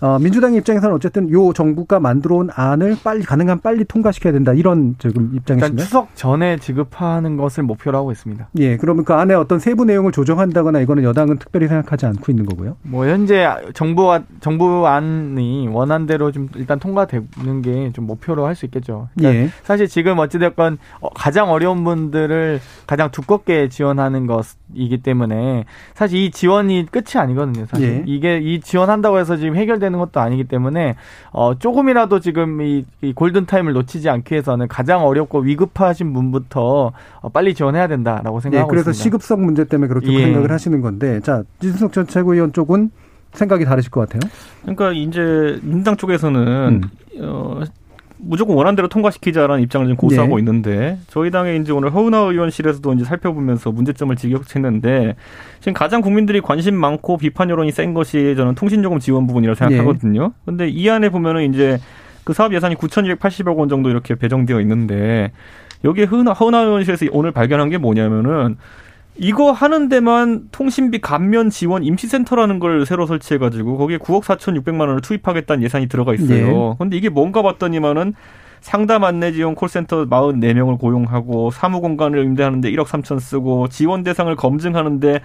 어, 민주당 입장에서는 어쨌든 요 정부가 만들어온 안을 빨리 가능한 빨리 통과시켜야 된다 이런 지금 입장이신가요? 추석 전에 지급하는 것을 목표로 하고 있습니다. 예, 그러면 그 안에 어떤 세부 내용을 조정한다거나 이거는 여당은 특별히 생각하지 않고 있는 거고요. 뭐 현재 정부와 정부 안이 원안대로 좀 일단 통과되는 게 좀 목표로 할 수 있겠죠. 그러니까 예. 사실 지금 어찌됐건 어, 가장 어려운 분들을 가장 두껍게 지원하는 것이기 때문에 사실 이 지원이 끝이 아니거든요. 사실 예. 이게 이 지원한다고 해서 지금 해결되는 것도 아니기 때문에 어 조금이라도 지금 이, 이 골든 타임을 놓치지 않기 위해서는 가장 어렵고 위급하신 분부터 어, 빨리 지원해야 된다라고 예, 생각하고 그래서 있습니다. 시급성 문제 때문에 그렇게 예. 생각을 하시는 건데, 자 이준석 전 최고위원 쪽은 생각이 다르실 것 같아요. 그러니까 이제 민당 쪽에서는 음. 어, 무조건 원안대로 통과시키자라는 입장을 지금 고수하고 네. 있는데 저희 당의 이제 오늘 허은하 의원실에서도 이제 살펴보면서 문제점을 지적했는데 지금 가장 국민들이 관심 많고 비판 여론이 센 것이 저는 통신요금 지원 부분이라고 생각하거든요. 근데 이 안에 보면은 이제 그 사업 예산이 9,280억 원 정도 이렇게 배정되어 있는데 여기에 허은하, 허은하 의원실에서 오늘 발견한 게 뭐냐면은 이거 하는 데만 통신비 감면 지원 임시센터라는 걸 새로 설치해가지고 거기에 9억 4,600만 원을 투입하겠다는 예산이 들어가 있어요. 근데 이게 뭔가 봤더니만은 상담 안내 지원 콜센터 44명을 고용하고 사무 공간을 임대하는데 1억 3천 쓰고 지원 대상을 검증하는데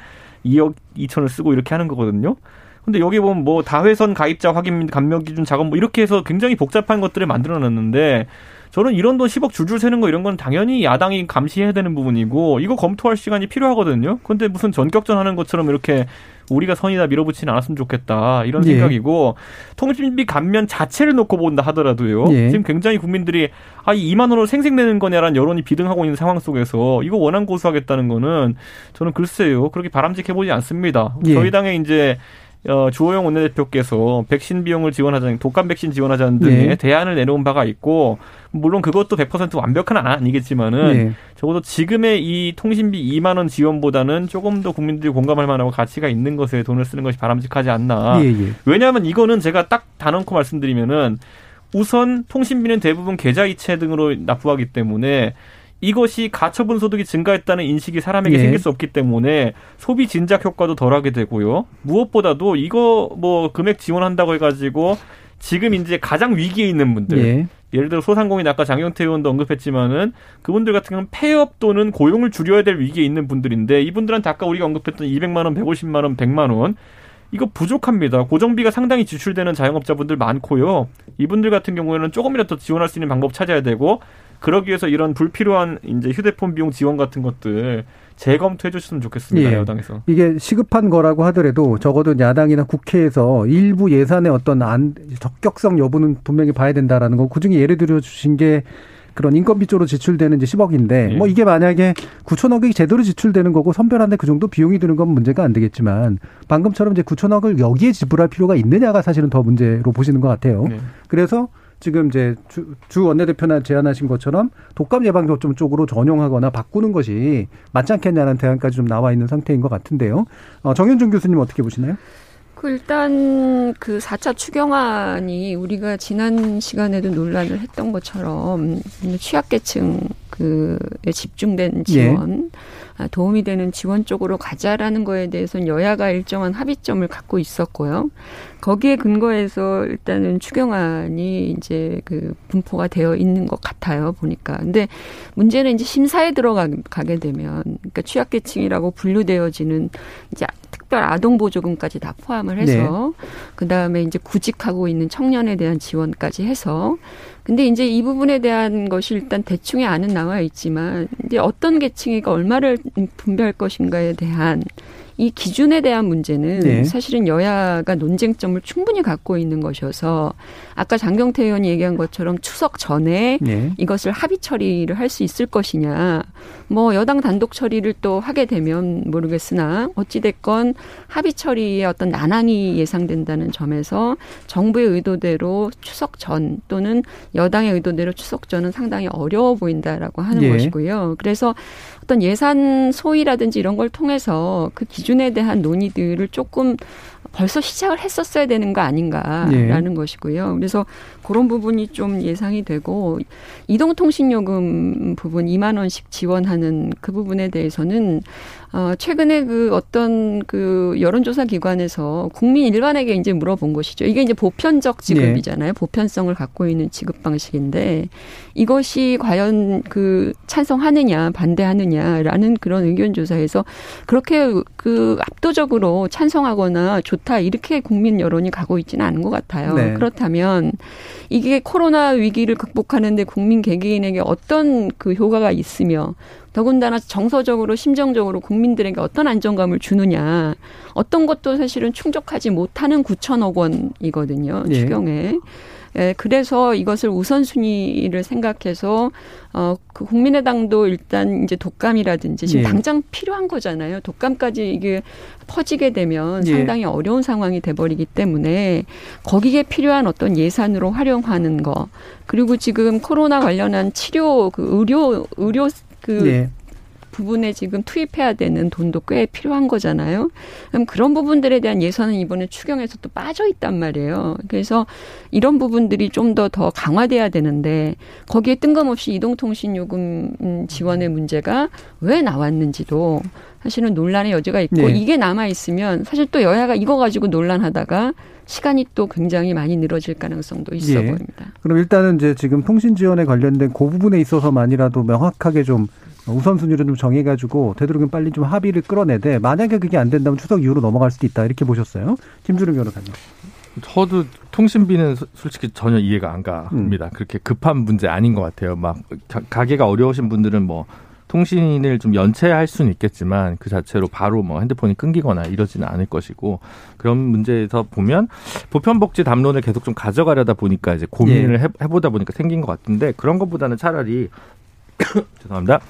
2억 2천을 쓰고 이렇게 하는 거거든요. 근데 여기 보면 뭐 다회선 가입자 확인 및 감면 기준 작업 뭐 이렇게 해서 굉장히 복잡한 것들을 만들어 놨는데 저는 이런 돈 10억 줄줄 세는 거 이런 건 당연히 야당이 감시해야 되는 부분이고 이거 검토할 시간이 필요하거든요. 근데 무슨 전격전 하는 것처럼 이렇게 우리가 선이다 밀어붙이지 않았으면 좋겠다 이런 예. 생각이고 통신비 감면 자체를 놓고 본다 하더라도요. 예. 지금 굉장히 국민들이 아이 2만 원으로 생색내는 거냐라는 여론이 비등하고 있는 상황 속에서 이거 원안 고수하겠다는 거는 저는 글쎄요 그렇게 바람직해 보지 않습니다. 예. 저희 당에 이제 어, 주호영 원내대표께서 백신 비용을 지원하자는 독감 백신 지원하자는 등의 네. 대안을 내놓은 바가 있고 물론 그것도 100% 완벽한 안 아니겠지만은 예. 적어도 지금의 이 통신비 2만 원 지원보다는 조금 더 국민들이 공감할 만하고 가치가 있는 것에 돈을 쓰는 것이 바람직하지 않나. 예, 예. 왜냐하면 이거는 제가 딱 다놓고 말씀드리면은 우선 통신비는 대부분 계좌이체 등으로 납부하기 때문에 이것이 가처분 소득이 증가했다는 인식이 사람에게 예. 생길 수 없기 때문에 소비 진작 효과도 덜하게 되고요. 무엇보다도 이거 뭐 금액 지원한다고 해가지고 지금 이제 가장 위기에 있는 분들 예. 예를 들어 소상공인 아까 장영태 의원도 언급했지만은 그분들 같은 경우는 폐업 또는 고용을 줄여야 될 위기에 있는 분들인데 이분들한테 아까 우리가 언급했던 200만 원, 150만 원, 100만 원 이거 부족합니다. 고정비가 상당히 지출되는 자영업자분들 많고요. 이분들 같은 경우에는 조금이라도 더 지원할 수 있는 방법 찾아야 되고 그러기 위해서 이런 불필요한 이제 휴대폰 비용 지원 같은 것들 재검토해 주셨으면 좋겠습니다. 예. 여당에서. 이게 시급한 거라고 하더라도 적어도 야당이나 국회에서 일부 예산의 어떤 안, 적격성 여부는 분명히 봐야 된다라는 거. 그 중에 예를 들어 주신 게 그런 인건비 쪽으로 지출되는 이제 10억인데 예. 뭐 이게 만약에 9천억이 제대로 지출되는 거고 선별하는데 그 정도 비용이 드는 건 문제가 안 되겠지만 방금처럼 이제 9천억을 여기에 지불할 필요가 있느냐가 사실은 더 문제로 보시는 것 같아요. 네. 그래서 지금 이제 주, 주 원내대표나 제안하신 것처럼 독감 예방접종 쪽으로 전용하거나 바꾸는 것이 맞지 않겠냐는 대안까지 좀 나와 있는 상태인 것 같은데요. 어, 정현준 교수님 어떻게 보시나요? 그 일단 그 4차 추경안이 우리가 지난 시간에도 논란을 했던 것처럼 취약계층 그에 집중된 지원 아, 도움이 되는 지원 쪽으로 가자라는 거에 대해서는 여야가 일정한 합의점을 갖고 있었고요. 거기에 근거해서 일단은 추경안이 이제 그 분포가 되어 있는 것 같아요. 보니까. 근데 문제는 이제 심사에 들어가게 되면 그러니까 취약계층이라고 분류되어지는 이제 특별 아동 보조금까지 다 포함을 해서 그 다음에 이제 구직하고 있는 청년에 대한 지원까지 해서 근데 이제 이 부분에 대한 것이 일단 대충의 안은 나와 있지만 이제 어떤 계층이가 얼마를 분배할 것인가에 대한 이 기준에 대한 문제는 네. 사실은 여야가 논쟁점을 충분히 갖고 있는 것이어서 아까 장경태 의원이 얘기한 것처럼 추석 전에 네. 이것을 합의 처리를 할 수 있을 것이냐. 뭐 여당 단독 처리를 또 하게 되면 모르겠으나 어찌됐건 합의 처리에 어떤 난항이 예상된다는 점에서 정부의 의도대로 추석 전 또는 여당의 의도대로 추석 전은 상당히 어려워 보인다라고 하는 예. 것이고요. 그래서 어떤 예산 소위라든지 이런 걸 통해서 그 기준에 대한 논의들을 조금 벌써 시작을 했었어야 되는 거 아닌가라는 것이고요. 그래서 그런 부분이 좀 예상이 되고 이동통신요금 부분 2만 원씩 지원하는 그 부분에 대해서는 어 최근에 그 어떤 그 여론조사 기관에서 국민 일반에게 이제 물어본 것이죠. 이게 이제 보편적 지급이잖아요. 보편성을 갖고 있는 지급 방식인데 이것이 과연 그 찬성하느냐 반대하느냐라는 그런 의견 조사에서 그렇게 그 압도적으로 찬성하거나 좋다 이렇게 국민 여론이 가고 있지는 않은 것 같아요. 네. 그렇다면 이게 코로나 위기를 극복하는데 국민 개개인에게 어떤 그 효과가 있으며 더군다나 정서적으로 심정적으로 국민들에게 어떤 안정감을 주느냐 어떤 것도 사실은 충족하지 못하는 9천억 원이거든요 예. 추경에 예, 그래서 이것을 우선순위를 생각해서 어, 그 국민의당도 일단 이제 독감이라든지 지금 예. 당장 필요한 거잖아요. 독감까지 이게 퍼지게 되면 예. 상당히 어려운 상황이 돼버리기 때문에 거기에 필요한 어떤 예산으로 활용하는 거 그리고 지금 코로나 관련한 치료 그 의료 의료 그 예. 부분에 지금 투입해야 되는 돈도 꽤 필요한 거잖아요. 그럼 그런 부분들에 대한 예산은 이번에 추경에서 또 빠져 있단 말이에요. 그래서 이런 부분들이 좀 더더 강화돼야 되는데 거기에 뜬금없이 이동통신 요금 음, 지원의 문제가 왜 나왔는지도 사실은 논란의 여지가 있고 네. 이게 남아 있으면 사실 또 여야가 이거 가지고 논란하다가 시간이 또 굉장히 많이 늘어질 가능성도 있어 예. 보입니다. 그럼 일단은 이제 지금 통신 지원에 관련된 그 부분에 있어서만이라도 명확하게 좀 우선순위를 좀 정해가지고 되도록이면 빨리 좀 합의를 끌어내되 만약에 그게 안 된다면 추석 이후로 넘어갈 수도 있다 이렇게 보셨어요. 김주름 변호사님. 저도 통신비는 소- 솔직히 전혀 이해가 안 갑니다. 그렇게 급한 문제 아닌 것 같아요. 막 가- 가게가 어려우신 분들은 뭐 통신을 좀 연체할 수는 있겠지만 그 자체로 바로 뭐 핸드폰이 끊기거나 이러지는 않을 것이고 그런 문제에서 보면 보편복지 담론을 계속 좀 가져가려다 보니까 이제 고민을 해, 해보다 보니까 생긴 것 같은데 그런 것보다는 차라리 죄송합니다.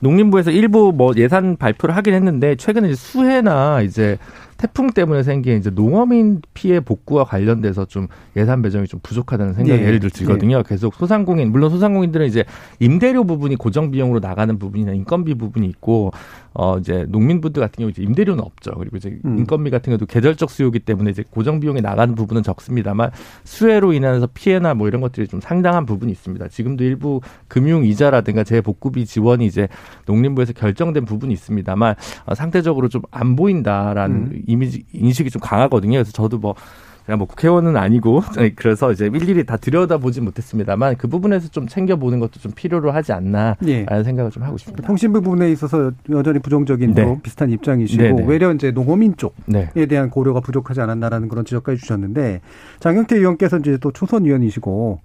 농림부에서 일부 뭐 예산 발표를 하긴 했는데 최근에 이제 수해나 이제 태풍 때문에 생긴 이제 농어민 피해 복구와 관련돼서 좀 예산 배정이 좀 부족하다는 생각이 네. 예를 들 들거든요. 계속 소상공인 물론 소상공인들은 이제 임대료 부분이 고정 비용으로 나가는 부분이나 인건비 부분이 있고 어 이제 농민분들 같은 경우 이제 임대료는 없죠. 그리고 이제 음. 인건비 같은 경우도 계절적 수요이기 때문에 이제 고정 비용이 나가는 부분은 적습니다만 수해로 인해서 피해나 뭐 이런 것들이 좀 상당한 부분이 있습니다. 지금도 일부 금융 이자라든가 재복구비 지원이 이제 농림부에서 결정된 부분이 있습니다만 어, 상대적으로 좀 안 보인다라는 음. 이미지 인식이 좀 강하거든요. 그래서 저도 뭐 뭐 국회의원은 아니고 그래서 이제 일일이 다 들여다보진 못했습니다만 그 부분에서 좀 챙겨보는 것도 좀 필요로 하지 않나라는 예. 생각을 좀 하고 싶습니다. 통신부 부분에 있어서 여전히 부정적인 네. 또 비슷한 입장이시고 네, 네. 외려 이제 농어민 쪽에 네. 대한 고려가 부족하지 않았나라는 그런 지적까지 주셨는데 장영태 의원께서 이제 또 초선 의원이시고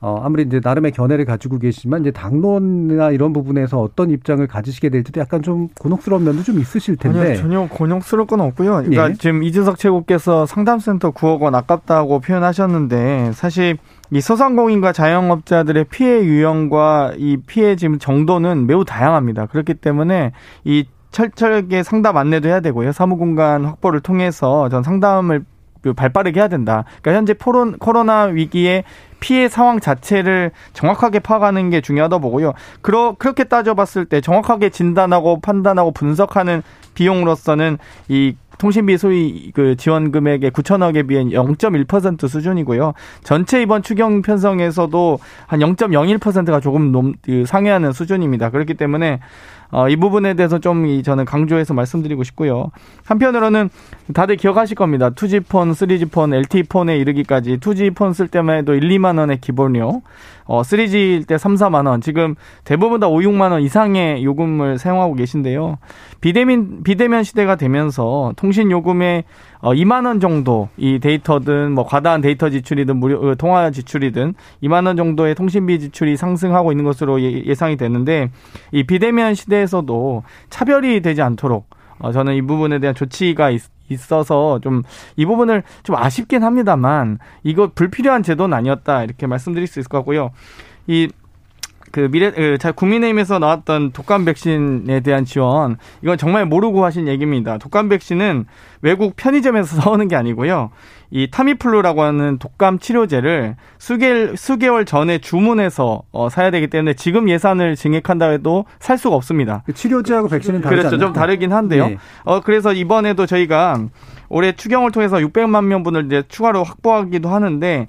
어 아무리 이제 나름의 견해를 가지고 계시지만 이제 당론이나 이런 부분에서 어떤 입장을 가지시게 될지도 약간 좀 곤혹스러운 면도 좀 있으실 텐데 아니요, 전혀 곤욕스러울 건 없고요. 그러니까 예. 지금 이준석 최고께서 상담센터 9억 원 아깝다고 표현하셨는데 사실 이 소상공인과 자영업자들의 피해 유형과 이 피해 지금 정도는 매우 다양합니다. 그렇기 때문에 이 철저하게 상담 안내도 해야 되고요. 사무공간 확보를 통해서 전 상담을 발빠르게 해야 된다. 그러니까 현재 코로나 위기에 피해 상황 자체를 정확하게 파악하는 게 중요하다 보고요. 그러, 그렇게 따져봤을 때 정확하게 진단하고 판단하고 분석하는 비용으로서는 이 통신비 소위 그 지원 금액의 9천억에 비해 0.1% 수준이고요. 전체 이번 추경 편성에서도 한 0.01%가 조금 넘, 그 상회하는 수준입니다. 그렇기 때문에 어, 이 부분에 대해서 좀 저는 강조해서 말씀드리고 싶고요. 한편으로는 다들 기억하실 겁니다. 2G폰, 3G폰, LTE폰에 이르기까지 2G폰 쓸 때만 해도 1, 2만 원의 기본료, 어, 3G일 때 3, 4만 원, 지금 대부분 다 5, 6만 원 이상의 요금을 사용하고 계신데요. 비대면, 비대면 시대가 되면서 통신 요금의 어, 2만 원 정도 이 데이터든 뭐 과다한 데이터 지출이든 무료 어, 통화 지출이든 2만 원 정도의 통신비 지출이 상승하고 있는 것으로 예, 예상이 되는데 이 비대면 시대에서도 차별이 되지 않도록 어, 저는 이 부분에 대한 조치가 있, 있어서 좀 이 부분을 좀 아쉽긴 합니다만 이거 불필요한 제도는 아니었다 이렇게 말씀드릴 수 있을 것 같고요. 이 그 미래 그 국민의힘에서 나왔던 독감 백신에 대한 지원 이건 정말 모르고 하신 얘기입니다. 독감 백신은 외국 편의점에서 사오는 게 아니고요. 이 타미플루라고 하는 독감 치료제를 수개월 수개월 전에 주문해서 어, 사야 되기 때문에 지금 예산을 증액한다 해도 살 수가 없습니다. 그 치료제하고 백신은 다르죠. 그렇죠. 좀 다르긴 한데요. 네. 어 그래서 이번에도 저희가 올해 추경을 통해서 600만 명분을 이제 추가로 확보하기도 하는데 어,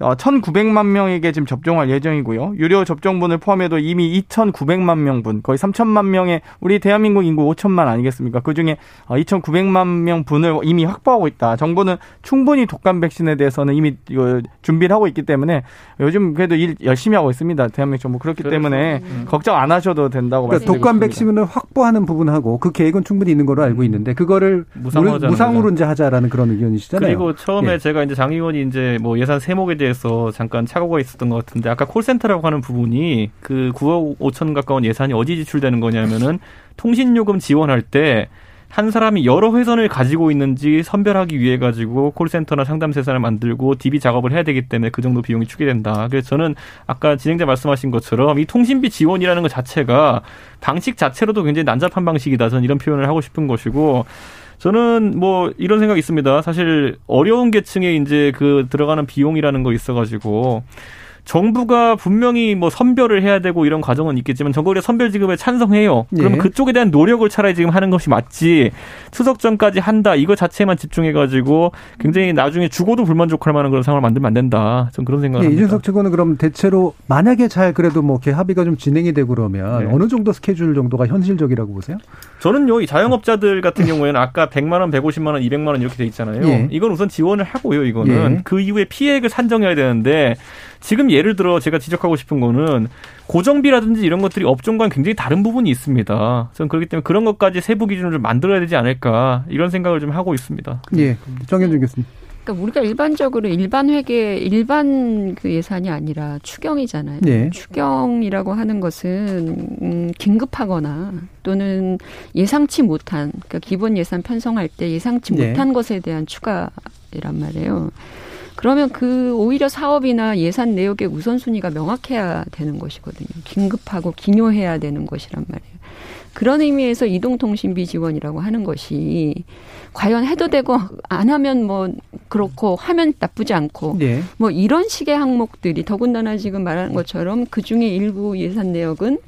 1,900만 명에게 지금 접종할 예정이고요. 유료 접종분을 포함해도 이미 2,900만 명분, 거의 3천만 명의 우리 대한민국 인구 5천만 아니겠습니까? 그 중에 2,900만 어, 명 분을 이미 확보하고 있다. 정부는 충분히 독감 백신에 대해서는 이미 이거 준비를 하고 있기 때문에 요즘 그래도 일 열심히 하고 있습니다. 대한민국 정부 그렇기 그렇죠. 때문에 음. 걱정 안 하셔도 된다고 그러니까 독감 백신을 확보하는 부분하고 그 계획은 충분히 있는 걸로 알고 있는데 그거를 무상으로 이제 하자라는 그런 의견이시잖아요. 그리고 처음에 예. 제가 이제 장 의원이 이제 뭐 예산 세목에 대해 대해서 잠깐 착오가 있었던 것 같은데 아까 콜센터라고 하는 부분이 그 9억 5천 가까운 예산이 어디 지출되는 거냐면은 통신요금 지원할 때 한 사람이 여러 회선을 가지고 있는지 선별하기 위해 가지고 콜센터나 상담세산을 만들고 DB 작업을 해야 되기 때문에 그 정도 비용이 추계된다. 그래서 저는 아까 진행자 말씀하신 것처럼 이 통신비 지원이라는 것 자체가 방식 자체로도 굉장히 난잡한 방식이다. 저는 이런 표현을 하고 싶은 것이고 저는 뭐 이런 생각이 있습니다. 사실 어려운 계층에 이제 그 들어가는 비용이라는 거 있어가지고 정부가 분명히 뭐 선별을 해야 되고 이런 과정은 있겠지만 정부의 선별 지급에 찬성해요. 그럼 예. 그쪽에 대한 노력을 차라리 지금 하는 것이 맞지. 추석 전까지 한다 이거 자체만 집중해 가지고 굉장히 나중에 죽어도 불만족할 만한 그런 상황을 만들면 안 된다. 전 그런 생각을 예, 합니다. 이준석 측원은 그럼 대체로 만약에 잘 그래도 뭐 이렇게 합의가 좀 진행이 되고 그러면 네. 어느 정도 스케줄 정도가 현실적이라고 보세요? 저는요, 이 자영업자들 같은 경우에는 아까 100만 원, 150만 원, 200만 원 이렇게 돼 있잖아요. 예. 이건 우선 지원을 하고요, 이거는. 예. 그 이후에 피해액을 산정해야 되는데 지금 예를 들어 제가 지적하고 싶은 거는 고정비라든지 이런 것들이 업종과는 굉장히 다른 부분이 있습니다. 저는 그렇기 때문에 그런 것까지 세부 기준을 좀 만들어야 되지 않을까 이런 생각을 좀 하고 있습니다. 예. 정현준 교수님. 그러니까 우리가 일반적으로 일반 회계 일반 그 예산이 아니라 추경이잖아요. 네. 추경이라고 하는 것은 음, 긴급하거나 또는 예상치 못한 그러니까 기본 예산 편성할 때 예상치 네. 못한 것에 대한 추가이란 말이에요. 그러면 그 오히려 사업이나 예산 내역의 우선순위가 명확해야 되는 것이거든요. 긴급하고 기묘해야 되는 것이란 말이에요. 그런 의미에서 이동통신비 지원이라고 하는 것이 과연 해도 되고 안 하면 뭐 그렇고 하면 나쁘지 않고 네. 뭐 이런 식의 항목들이 더군다나 지금 말하는 것처럼 그 중에 일부 예산 내역은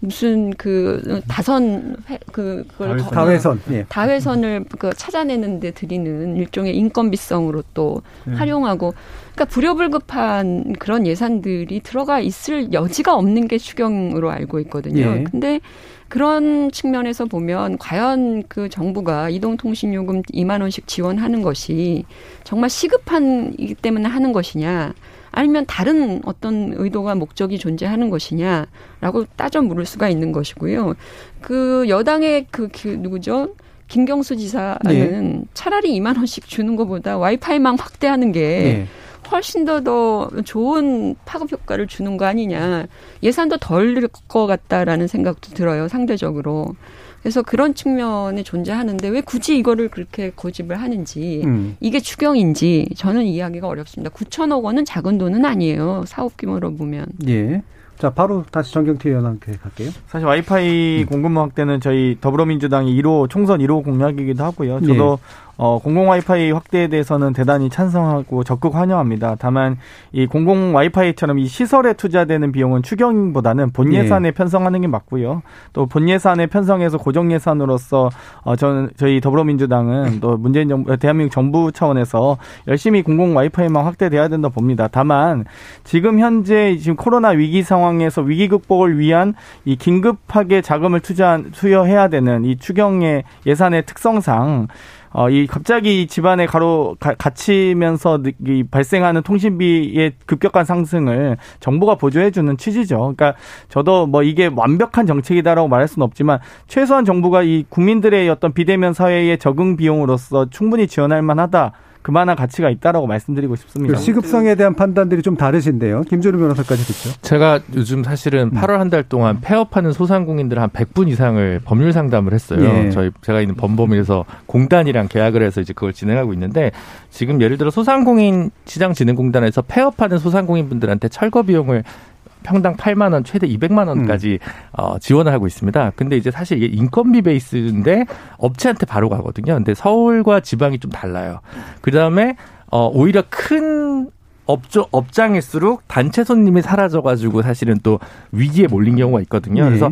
무슨 그 다선 그 그걸 다회선 예. 다회선을 그 찾아내는데 드리는 일종의 인건비성으로 또 예. 활용하고 그러니까 불효불급한 그런 예산들이 들어가 있을 여지가 없는 게 추경으로 알고 있거든요. 예. 근데 그런 측면에서 보면 과연 그 정부가 이동통신요금 2만 원씩 지원하는 것이 정말 시급한이기 때문에 하는 것이냐 아니면 다른 어떤 의도가 목적이 존재하는 것이냐라고 따져 물을 수가 있는 것이고요. 그 여당의 그, 그 누구죠? 김경수 지사는 네. 차라리 2만 원씩 주는 것보다 와이파이망 확대하는 게 네. 훨씬 더 더 좋은 파급 효과를 주는 거 아니냐. 예산도 덜 들 것 같다라는 생각도 들어요. 상대적으로. 그래서 그런 측면이 존재하는데 왜 굳이 이거를 그렇게 고집을 하는지 음. 이게 추경인지 저는 이해하기가 어렵습니다. 9천억 원은 작은 돈은 아니에요. 사업 규모로 보면. 예. 자, 바로 다시 정경태 의원한테 갈게요. 사실 와이파이 음. 공급망 확대는 저희 더불어민주당이 1호 총선 1호 공약이기도 하고요. 저도 어, 공공 와이파이 확대에 대해서는 대단히 찬성하고 적극 환영합니다. 다만 이 공공 와이파이처럼 이 시설에 투자되는 비용은 추경보다는 본 예. 예산에 편성하는 게 맞고요. 또 본 예산에 편성해서 고정 예산으로서 어, 저는 저희 더불어민주당은 또 문재인 정부 대한민국 정부 차원에서 열심히 공공 와이파이만 확대돼야 된다 봅니다. 다만 지금 현재 지금 코로나 위기 상황에서 위기 극복을 위한 이 긴급하게 자금을 투자 투여해야 되는 이 추경의 예산의 특성상 어, 이 갑자기 집안에 가로 가, 갇히면서 느- 이 발생하는 통신비의 급격한 상승을 정부가 보조해주는 취지죠. 그러니까 저도 뭐 이게 완벽한 정책이다라고 말할 수는 없지만 최소한 정부가 이 국민들의 어떤 비대면 사회의 적응 비용으로서 충분히 지원할 만하다. 그만한 가치가 있다라고 말씀드리고 싶습니다. 그 시급성에 대한 판단들이 좀 다르신데요. 김준우 변호사까지 듣죠. 제가 요즘 사실은 음. 8월 한 달 동안 폐업하는 소상공인들 한 100분 이상을 법률 상담을 했어요. 예. 저희 제가 있는 범범에서 공단이랑 계약을 해서 이제 그걸 진행하고 있는데 지금 예를 들어 소상공인 시장진흥공단에서 폐업하는 소상공인 분들한테 철거 비용을 평당 8만 원, 최대 200만 원까지 어, 지원을 하고 있습니다. 근데 이제 사실 이게 인건비 베이스인데 업체한테 바로 가거든요. 근데 서울과 지방이 좀 달라요. 그다음에 어, 오히려 큰 업조, 업장일수록 단체 손님이 사라져가지고 사실은 또 위기에 몰린 경우가 있거든요. 네. 그래서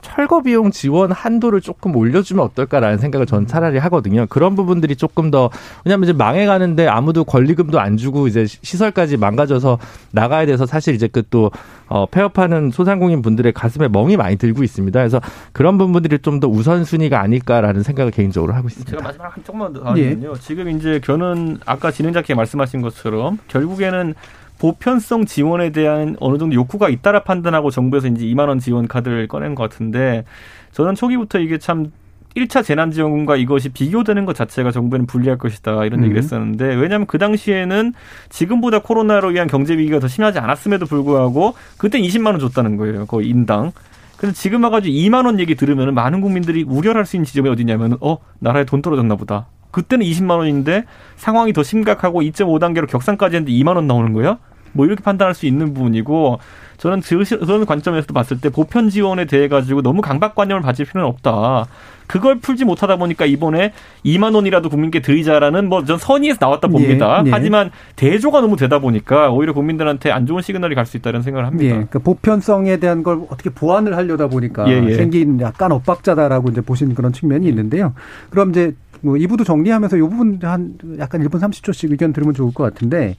철거 비용 지원 한도를 조금 올려주면 어떨까라는 생각을 저는 차라리 하거든요. 그런 부분들이 조금 더 왜냐하면 이제 망해가는데 아무도 권리금도 안 주고 이제 시설까지 망가져서 나가야 돼서 사실 이제 그또 어, 폐업하는 소상공인 분들의 가슴에 멍이 많이 들고 있습니다. 그래서 그런 부분들이 좀 더 우선순위가 아닐까라는 생각을 개인적으로 하고 있습니다. 제가 마지막 한 조금만 더 하면요. 지금 이제 견은 아까 진행자께 말씀하신 것처럼 결국에는 보편성 지원에 대한 어느 정도 욕구가 있다라 판단하고 정부에서 이제 2만 원 지원 카드를 꺼낸 것 같은데 저는 초기부터 이게 참 1차 재난지원금과 이것이 비교되는 것 자체가 정부에는 불리할 것이다 이런 얘기를 음. 했었는데 왜냐하면 그 당시에는 지금보다 코로나로 인한 경제 위기가 더 심하지 않았음에도 불구하고 그때 20만 원 줬다는 거예요 거의 인당 근데 지금 와가지고 2만 원 얘기 들으면 많은 국민들이 우려할 수 있는 지점이 어디냐면 어 나라에 돈 떨어졌나 보다. 그때는 20만 원인데 상황이 더 심각하고 2.5단계로 격상까지 했는데 2만 원 나오는 거야? 뭐 이렇게 판단할 수 있는 부분이고 저는 그- 그런 관점에서 봤을 때 보편 지원에 대해 가지고 너무 강박관념을 가질 필요는 없다. 그걸 풀지 못하다 보니까 이번에 2만 원이라도 국민께 드리자라는 뭐 전 선의에서 나왔다 봅니다. 예, 예. 하지만 대조가 너무 되다 보니까 오히려 국민들한테 안 좋은 시그널이 갈 수 있다는 생각을 예, 합니다. 그러니까 보편성에 대한 걸 어떻게 보완을 하려다 보니까 예, 예. 생긴 약간 엇박자다라고 이제 보시는 그런 측면이 있는데요. 그럼 이제 뭐 2부도 정리하면서 이 부분 한 약간 1분 30초씩 의견 들으면 좋을 것 같은데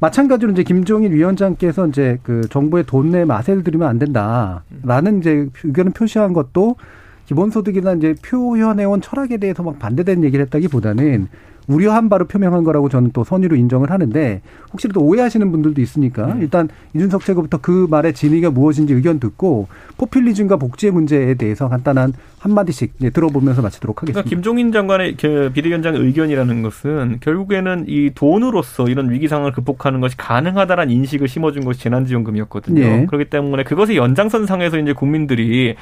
마찬가지로 이제 김종인 위원장께서 이제 그 정부의 돈내 맛을 들이면 안 된다라는 이제 의견을 표시한 것도 기본소득이나 이제 표현해온 철학에 대해서 막 반대되는 얘기를 했다기보다는 우려한 바로 표명한 거라고 저는 또 선의로 인정을 하는데 혹시라도 오해하시는 분들도 있으니까 일단 이준석 최고부터 그 말의 진위가 무엇인지 의견 듣고 포퓰리즘과 복지의 문제에 대해서 간단한 한마디씩 들어보면서 마치도록 그러니까 하겠습니다. 김종인 장관의 그 비대위원장의 의견이라는 것은 결국에는 이 돈으로서 이런 위기 상황을 극복하는 것이 가능하다라는 인식을 심어준 것이 재난지원금이었거든요. 예. 그렇기 때문에 그것의 연장선상에서 이제 국민들이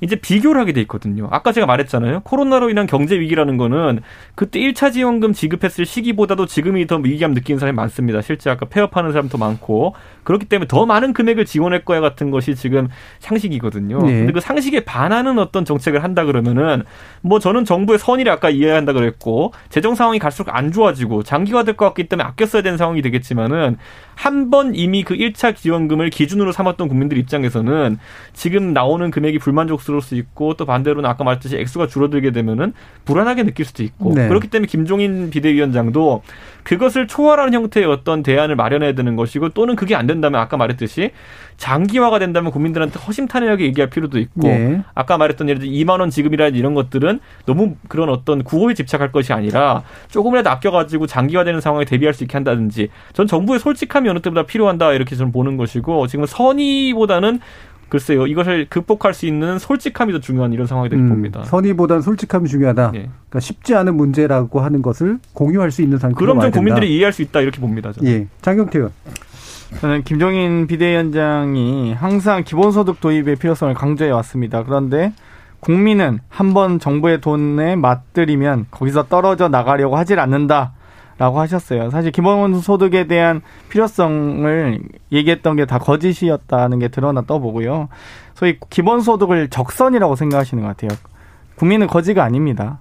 이제 비교를 하게 돼 있거든요. 아까 제가 말했잖아요. 코로나로 인한 경제 위기라는 거는 그때 1차 지원금 지급했을 시기보다도 지금이 더 위기감 느끼는 사람이 많습니다. 실제 아까 폐업하는 사람도 많고 그렇기 때문에 더 많은 금액을 지원할 거야 같은 것이 지금 상식이거든요. 네. 근데 그 상식에 반하는 어떤 정책을 한다 그러면은 뭐 저는 정부의 선의를 아까 이해한다 그랬고 재정 상황이 갈수록 안 좋아지고 장기화될 것 같기 때문에 아껴 써야 되는 상황이 되겠지만은 한 번 이미 그 1차 지원금을 기준으로 삼았던 국민들 입장에서는 지금 나오는 금액이 불만족스러울 수 있고 또 반대로는 아까 말했듯이 액수가 줄어들게 되면은 불안하게 느낄 수도 있고 네. 그렇기 때문에 김종인 비대위원장도 그것을 초월하는 형태의 어떤 대안을 마련해야 되는 것이고 또는 그게 안 된다면 아까 말했듯이 장기화가 된다면 국민들한테 허심탄회하게 얘기할 필요도 있고 네. 아까 말했던 예를 들어 2만 원 지급이라든지 이런 것들은 너무 그런 어떤 구호에 집착할 것이 아니라 조금이라도 아껴가지고 장기화되는 상황에 대비할 수 있게 한다든지 전 정부의 솔직함이 어느 때보다 필요한다 이렇게 저는 보는 것이고 지금 선의보다는 글쎄요, 이것을 극복할 수 있는 솔직함이 더 중요한 이런 상황이 될 음, 겁니다. 선의보단 솔직함이 중요하다. 예. 그러니까 쉽지 않은 문제라고 하는 것을 공유할 수 있는 상태로 그럼 와야 좀 국민들이 된다. 이해할 수 있다 이렇게 봅니다. 저는. 예, 장경태 의원. 저는 김종인 비대위원장이 항상 기본소득 도입의 필요성을 강조해 왔습니다. 그런데 국민은 한번 정부의 돈에 맞들이면 거기서 떨어져 나가려고 하질 않는다. 라고 하셨어요. 사실 기본 소득에 대한 필요성을 얘기했던 게 다 거짓이었다는 게 드러났다 보고요. 소위 기본 소득을 적선이라고 생각하시는 것 같아요. 국민은 거지가 아닙니다.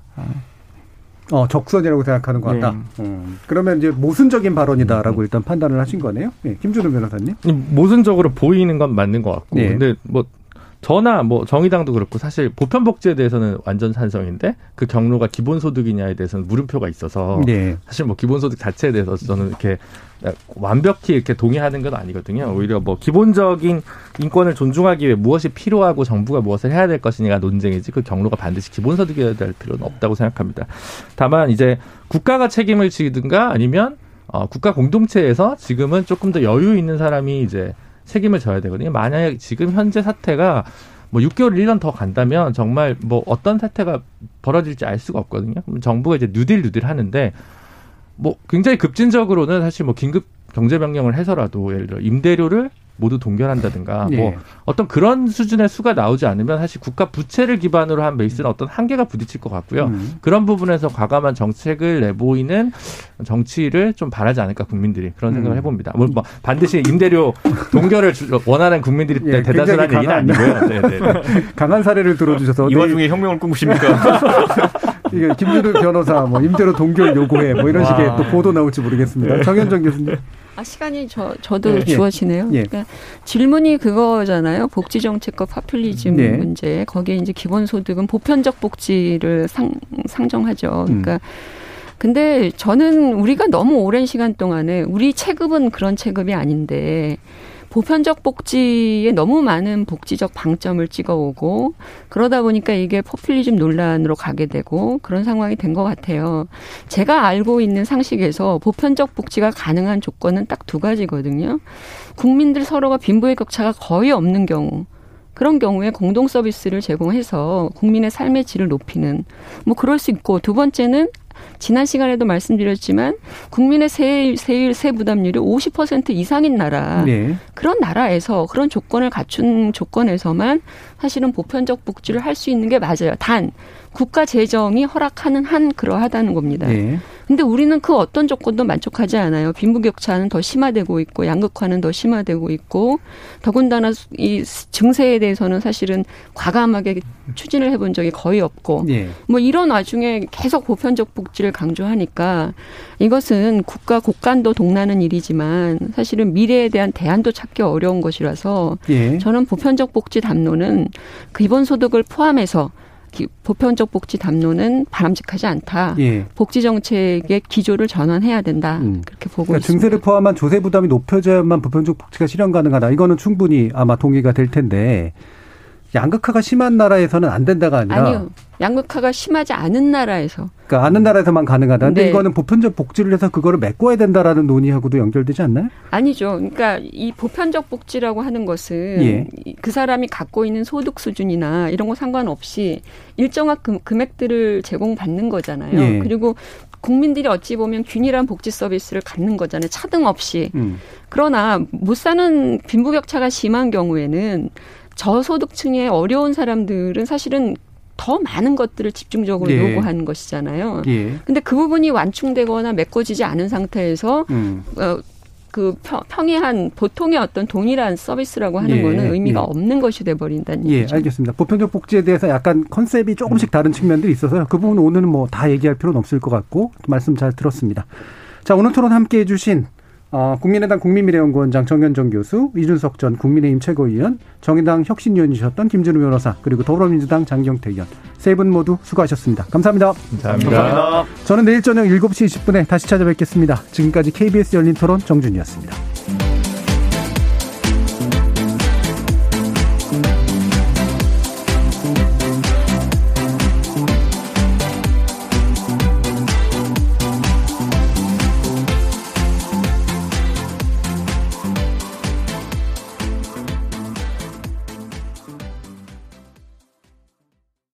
어, 적선이라고 생각하는 것 같다. 예. 음, 그러면 이제 모순적인 발언이다라고 일단 판단을 하신 거네요. 예, 김준호 변호사님. 모순적으로 보이는 건 맞는 것 같고 네. 근데 뭐 저나 뭐 정의당도 그렇고 사실 보편복지에 대해서는 완전 찬성인데 그 경로가 기본소득이냐에 대해서는 물음표가 있어서 네. 사실 뭐 기본소득 자체에 대해서 저는 이렇게 완벽히 이렇게 동의하는 건 아니거든요. 오히려 뭐 기본적인 인권을 존중하기 위해 무엇이 필요하고 정부가 무엇을 해야 될 것이냐가 논쟁이지 그 경로가 반드시 기본소득이어야 될 필요는 없다고 생각합니다. 다만 이제 국가가 책임을 지든가 아니면 어, 국가 공동체에서 지금은 조금 더 여유 있는 사람이 이제 책임을 져야 되거든요. 만약에 지금 현재 사태가 뭐 6개월, 1년 더 간다면 정말 뭐 어떤 사태가 벌어질지 알 수가 없거든요. 그럼 정부가 이제 뉴딜 뉴딜 하는데 뭐 굉장히 급진적으로는 사실 뭐 긴급 경제 명령을 해서라도 예를 들어 임대료를 모두 동결한다든가 예. 뭐 어떤 그런 수준의 수가 나오지 않으면 사실 국가 부채를 기반으로 한 베이스는 어떤 한계가 부딪힐 것 같고요. 음. 그런 부분에서 과감한 정책을 내보이는 정치를 좀 바라지 않을까 국민들이 그런 생각을 음. 해봅니다. 뭐, 뭐 반드시 임대료 동결을 주- 원하는 국민들이 예, 대다수라는 얘기는 강한- 아니고요. 네, 네. 강한 사례를 들어주셔서 이 네, 와중에 혁명을 꿈꾸십니까? 이게 김준호 변호사 뭐 임대료 동결 요구해 뭐 이런 와. 식의 또 보도 나올지 모르겠습니다. 정현정 교수님. 아, 시간이 저, 저도 예. 주어지네요. 예. 그러니까 질문이 그거잖아요. 복지정책과 파퓰리즘 네. 문제. 거기에 이제 기본소득은 보편적 복지를 상, 상정하죠. 음. 그러니까 근데 저는 우리가 너무 오랜 시간 동안에 우리 체급은 그런 체급이 아닌데 보편적 복지에 너무 많은 복지적 방점을 찍어오고 그러다 보니까 이게 포퓰리즘 논란으로 가게 되고 그런 상황이 된 것 같아요. 제가 알고 있는 상식에서 보편적 복지가 가능한 조건은 딱 두 가지거든요. 국민들 서로가 빈부의 격차가 거의 없는 경우. 그런 경우에 공동 서비스를 제공해서 국민의 삶의 질을 높이는 뭐 그럴 수 있고 두 번째는 지난 시간에도 말씀드렸지만 국민의 세일 세일 세 부담률이 50% 이상인 나라 네. 그런 나라에서 그런 조건을 갖춘 조건에서만 사실은 보편적 복지를 할 수 있는 게 맞아요. 단 국가 재정이 허락하는 한 그러하다는 겁니다. 네. 근데 우리는 그 어떤 조건도 만족하지 않아요. 빈부격차는 더 심화되고 있고 양극화는 더 심화되고 있고 더군다나 이 증세에 대해서는 사실은 과감하게 추진을 해본 적이 거의 없고 예. 뭐 이런 와중에 계속 보편적 복지를 강조하니까 이것은 국가 곳간도 동나는 일이지만 사실은 미래에 대한 대안도 찾기 어려운 것이라서 예. 저는 보편적 복지 담론은 기본소득을 포함해서 기- 보편적 복지 담론은 바람직하지 않다. 예. 복지 정책의 기조를 전환해야 된다. 음. 그렇게 보고 그러니까 있습니다. 증세를 포함한 조세 부담이 높여져야만 보편적 복지가 실현 가능하다. 이거는 충분히 아마 동의가 될 텐데 양극화가 심한 나라에서는 안 된다가 아니라 아니요. 양극화가 심하지 않은 나라에서 그러니까 아는 나라에서만 가능하다. 근데 네. 이거는 보편적 복지를 해서 그거를 메꿔야 된다라는 논의하고도 연결되지 않나요? 아니죠. 그러니까 이 보편적 복지라고 하는 것은 예. 이- 그 사람이 갖고 있는 소득 수준이나 이런 거 상관없이 일정한 금, 금액들을 제공받는 거잖아요. 예. 그리고 국민들이 어찌 보면 균일한 복지 서비스를 갖는 거잖아요. 차등 없이. 음. 그러나 못 사는 빈부격차가 심한 경우에는 저소득층의 어려운 사람들은 사실은 더 많은 것들을 집중적으로 예. 요구하는 것이잖아요. 예. 근데 그 부분이 완충되거나 메꿔지지 않은 상태에서 음. 어, 그 평, 평이한 보통의 어떤 동일한 서비스라고 하는 예, 거는 의미가 예. 없는 것이 돼버린다는 예, 얘기죠. 알겠습니다. 보편적 복지에 대해서 약간 컨셉이 조금씩 다른 측면들이 있어서요. 그 부분 오늘은 뭐 다 얘기할 필요는 없을 것 같고 말씀 잘 들었습니다. 자, 오늘 토론 함께 해 주신 어, 국민의당 국민미래연구원장 정현정 교수, 이준석 전 국민의힘 최고위원, 정의당 혁신위원이셨던 김준우 변호사, 그리고 더불어민주당 장경태 의원 세 분 모두 수고하셨습니다. 감사합니다. 감사합니다. 저는 내일 저녁 7시 20분에 다시 찾아뵙겠습니다. 지금까지 KBS 열린 토론 정준이었습니다.